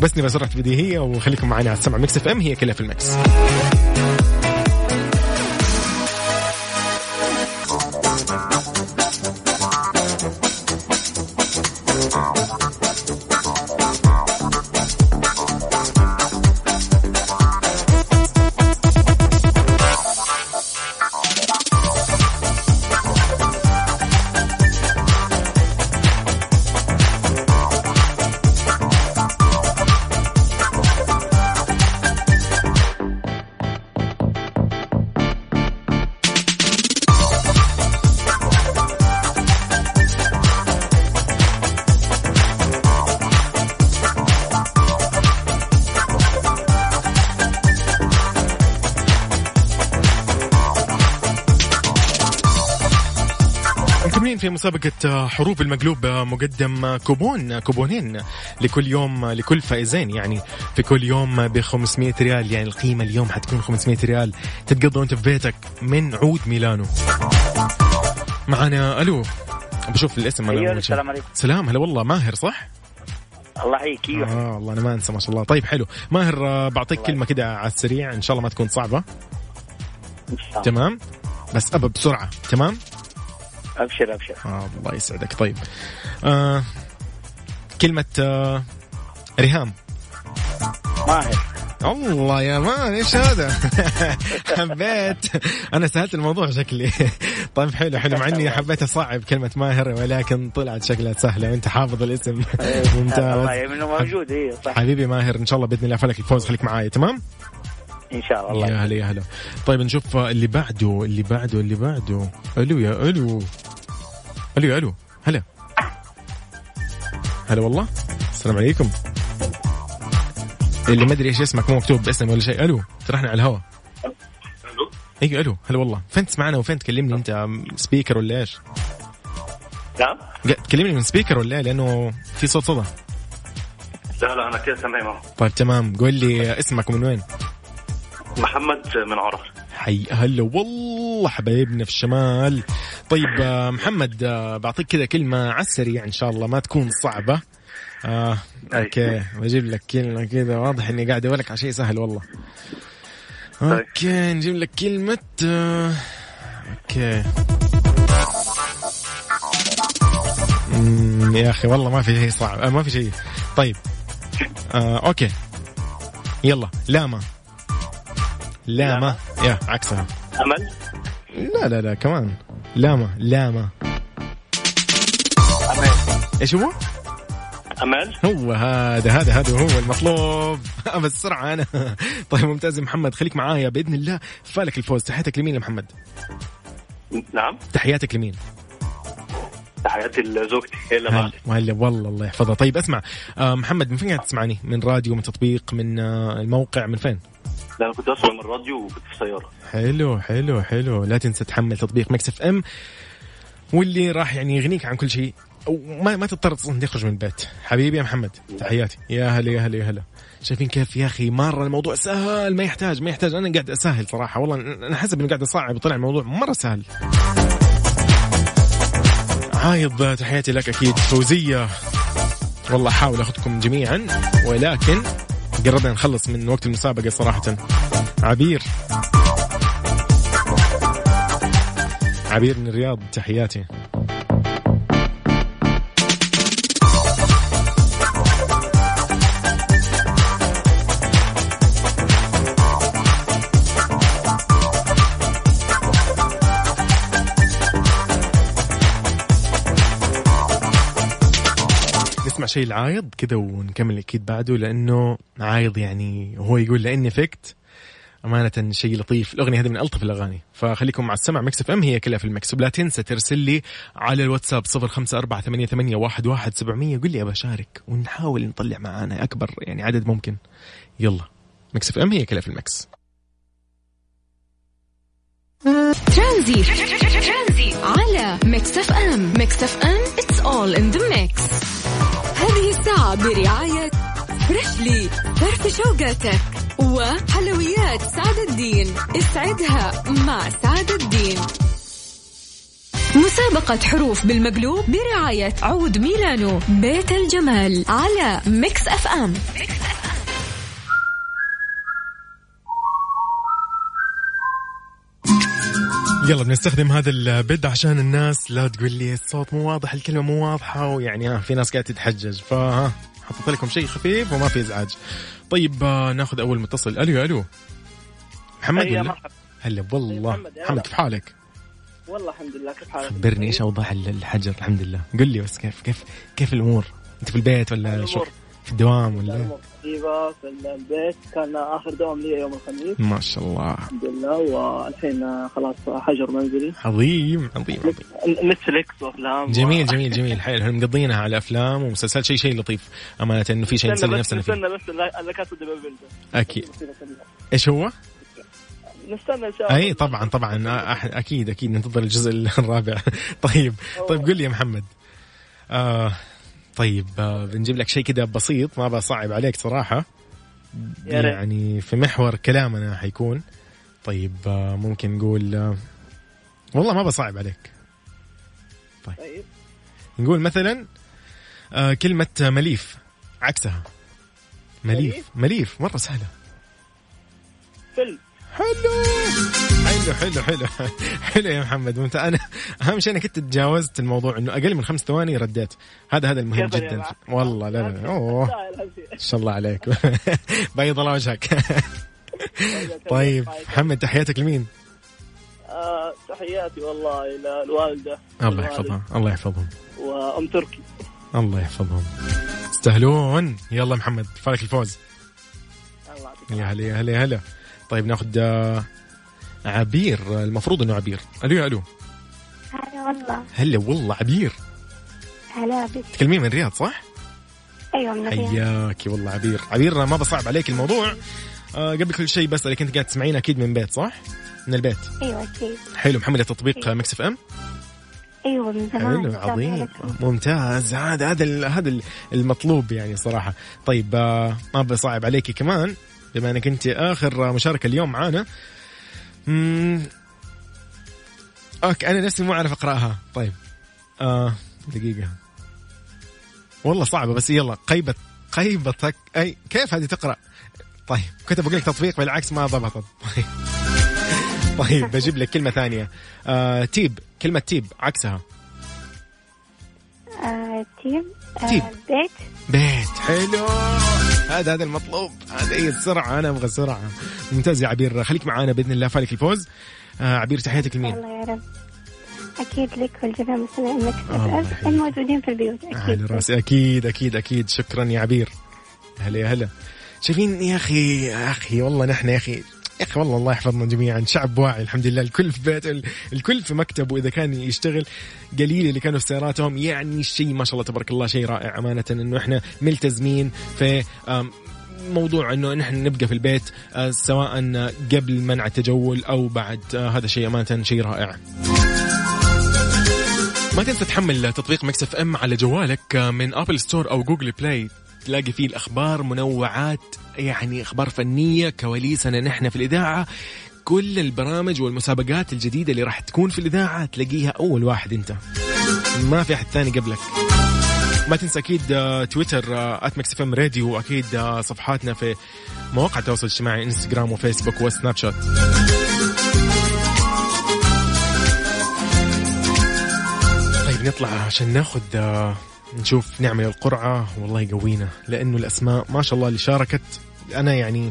بس نبغى سرعه بديهيه وخليكم معنا على السمع Mix FM هي كلها في ال mix مسابقة آه، حروف المقلوب آه، مقدم آه، كوبون كوبونين لكل يوم لكل فائزين يعني في كل يوم ب 500 ريال. يعني القيمة اليوم حتكون 500 ريال. تتقضى وانت في بيتك من عود ميلانو. معنا ألو. بشوف الاسم أيوة،. السلام عليكم. سلام. هلا والله. ماهر صح؟ الله يحييك. أيوه آه والله أنا ما أنسى ما شاء الله. طيب حلو. ماهر بعطيك كلمة كده على السريع. إن شاء الله ما تكون الله. تمام؟ بس ابى بسرعة. تمام؟ أبشر أبشر. آه الله يسعدك. طيب. آه كلمة آه ريهام. ماهر الله يا مان إيش هذا؟ حبيت. أنا سهلت الموضوع شكلي. طيب حلو حلو. مع إني حبيت أصعب كلمة ماهر ولكن طلعت شكلها سهلة. وأنت حافظ الاسم. الله ممتاز. يمنه موجود. أيوه صح. حبيبي ماهر إن شاء الله بإذن الله فلك الفوز خليك معايا تمام؟ إن شاء الله. يا هلا يا هلا. طيب نشوف اللي بعده اللي بعده اللي بعده. ألو يا ألو. ألو يا ألو. هلا. هلا والله. السلام عليكم. اللي ما أدري إيش اسمك مو مكتوب باسم ولا شيء. ألو ترى إحنا على الهواء. ألو. أيوه ألو. هلا والله. فين تسمعنا وفين تكلمني أنت سبيكر ولا إيش؟ نعم. قا- تكلمني من سبيكر ولا إيه؟ لأنه في صوت صدى. لا لا أنا كده سامعي طيب تمام. قول لي اسمك ومن وين؟ محمد من عرعر. حي هلا والله حبايبنا في الشمال. طيب آه، محمد آه، بعطيك كذا كلمة على السريع إن شاء الله ما تكون صعبة. آه أي. okay بجيب لك كلمة كذا واضح إني قاعد أقول لك على شيء سهل والله. okay نجيب لك كلمة آه، okay. أمم، يا أخي والله ما في شيء صعب ما في شيء. طيب آه أوكي. يلا لاما. لاما. يا عكسها. أمل؟ لا لا لا كمان. لاما لاما. أمل. إيش هو؟ أمل. هو هذا هذا هذا هو المطلوب. بس سرعة أنا. طيب ممتاز يا محمد خليك معايا بإذن الله. فالك الفوز. تحياتك لمين يا محمد؟ نعم. تحياتك لمين؟ تحياتي لزوجتي هلا وهلا والله الله يحفظها. طيب اسمع آه محمد من فين قاعد تسمعني؟ من راديو من تطبيق من آه الموقع من فين؟ لا أنا كنت اسمع من الراديو وكنت في سياره حلو حلو حلو. لا تنسى تحمل تطبيق Mix FM واللي راح يعني يغنيك عن كل شيء. وما ما تضطر تخرج من البيت. حبيبي يا محمد تحياتي. يا هلا يا هلا يا هلا. شايفين كيف يا أخي؟ مرة الموضوع سهل ما يحتاج ما يحتاج. أنا قاعد أسهل صراحة. والله أنا حسب إني قاعد أصعب وطلع الموضوع مرة سهل. عايض تحياتي لك أكيد. فوزية. والله احاول أخذكم جميعا ولكن قربنا نخلص من وقت المسابقة صراحة. عبير. عبير من الرياض تحياتي. شيء العايض كذا ونكمل أكيد بعده لأنه عايض يعني هو يقول لأني فكت. أمانة شيء لطيف. الأغنية هذه من ألطف الأغاني. فخليكم مع السمع. Mix FM هي كلها في ال mix ولا تنسى ترسل لي على الواتساب صفر خمسة أربعة ثمانية, ثمانية واحد, واحد سبعمية. قل لي أبى أشارك ونحاول نطلع معانا أكبر يعني عدد ممكن. يلا. مكس إف إم هي كلها في المكس ترانزي. على Mix FM. Mix FM it's all in the mix. هذه الساعة برعاية Freshly فرف شوقاتك وحلويات سعد الدين. اسعدها مع سعد الدين. مسابقة حروف بالمقلوب برعاية عود ميلانو بيت الجمال على Mix FM يلا بنستخدم هذا البد عشان الناس لا تقول لي الصوت مو واضح الكلمة مو واضحة ويعني ها في ناس قاعدة تتحجج فها حطيت لكم شيء خفيف وما في إزعاج طيب آه، ناخذ أول متصل ألو ألو محمد هيا ولا هلا والله محمد، محمد. كيف حالك؟ والله الحمد لله كيف حالك؟ خبرني إيش أوضاع الحجر الحمد لله قل لي بس كيف كيف كيف الأمور؟ أنت في البيت ولا الأمور. في الدوام ولا طيبة في البيت. كان آخر دوام لي يوم الخميس. ما شاء الله. الحمد لله. والحين خلاص حجر منزلي. عظيم عظيم عظيم. نتفليكس وأفلام. جميل جميل جميل. حلو إحنا مقضينها على افلام ومسلسلات شيء شيء لطيف. أمانة إنه في شيء نسلي نفسنا فيه. نستنى بس. أكيد. إيش هو؟ نستنى إن شاء الله. أي طبعا طبعا. أكيد أكيد. ننتظر الجزء الرابع. طيب. طيب قل لي يا محمد. آه طيب آه بنجيب لك شيء كذا بسيط ما بصعب عليك صراحة. يعني في محور كلامنا حيكون. طيب آه ممكن نقول آه والله ما بصعب عليك. طيب. نقول مثلا كلمة مليف عكسها. مليف. مليف؟ مليف مرة سهلة. فيلم. حلو. حلو حلو حلو. حلو يا محمد. وانت أنا أهم شيء انك انت تجاوزت الموضوع إنه أقل من خمس ثواني رديت. هذا هذا المهم جدا؟ والله لا لا, لا. أوه. ان شاء الله عليك. بيض الله وجهك. طيب محمد تحياتك لمين؟ آه، تحياتي والله إلى الوالدة. الله يحفظها الله يحفظهم. وأم تركي. الله يحفظهم. تستاهلون يلا محمد فالك الفوز. الله يعطيك يا هلا يا هلا يا هلا. طيب ناخذ آه، عبير المفروض إنه عبير. ألو يا ألو. هلا والله. هلا والله عبير. هلا بك. تكلمين من الرياض صح؟ أيوه من الرياض حياكي والله عبير. عبير ما بصعب عليك الموضوع. آه قبل كل شيء بسألك أنت قاعد تسمعين أكيد من بيت صح؟ من البيت. أيوه أكيد. حلو محملة تطبيق Mix FM؟ أيوه من زمان حلو عظيم. ممتاز. هذا هذا ال- هذا ال- المطلوب يعني صراحة. طيب آه، ما بصعب عليكي كمان. بما انك انت آخر مشاركة اليوم معانا. okay أنا نفسي مو عارف أقرأها. طيب. آه دقيقة. والله صعبة بس يلا قيبة قيبتك أي كيف هذه تقرأ؟ طيب كنت بقول لك تطبيق بالعكس ما ضبطت طيب. طيب بجيب لك كلمة ثانية. آه تيب كلمة تيب عكسها. آه، تيم آه، تيب. بيت. بيت. حلو. هذا هذا المطلوب. هذا هي السرعة. أنا أبغى سرعة ممتاز يا عبير. خليك معانا بإذن الله. فالك الفوز. آه عبير تحياتك لمين؟ الله يا رب أكيد لك والجميع مستمعين مكتب يحييك. الموجودين في البيوت على أكيد راسي أكيد أكيد أكيد. شكرا يا عبير. هلا يا هلا. شايفين يا أخي يا أخي والله نحن يا أخي يا أخي والله الله يحفظنا جميعا. شعب واعي الحمد لله. الكل في بيت ال- الكل في مكتب واذا كان يشتغل. قليل اللي كانوا في سياراتهم. يعني شيء ما شاء الله تبارك الله شيء رائع أمانة إنه إحنا ملتزمين في موضوع إنه نحن نبقى في البيت آه، سواء قبل منع التجول أو بعد. آه، هذا شيء أمانة شيء رائع. ما تنسى تحمل تطبيق Mix FM على جوالك من Apple Store أو Google Play تلاقي فيه الأخبار منوعات يعني أخبار فنية كواليسنا نحن في الإذاعة. كل البرامج والمسابقات الجديدة اللي راح تكون في الإذاعة تلاقيها أول واحد أنت. ما في أحد ثاني قبلك. ما تنسى أكيد آه، تويتر @Mix FM Radio وأكيد آه، صفحاتنا في مواقع التواصل الاجتماعي إنستغرام وفيسبوك وسناب شات. طيب نطلع عشان ناخذ آه، نشوف نعمل القرعة. والله يقوينا لأنه الأسماء ما شاء الله اللي شاركت. أنا يعني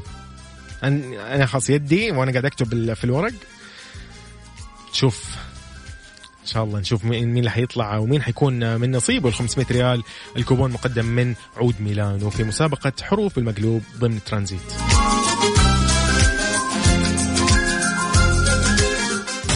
أنا خلاص يدي وأنا قاعد أكتب في الورق. شوف إن شاء الله نشوف مين اللي حيطلع ومين حيكون من نصيبه ال 500 ريال. الكوبون مقدم من عود ميلانو في مسابقة حروف المقلوب ضمن ترانزيت.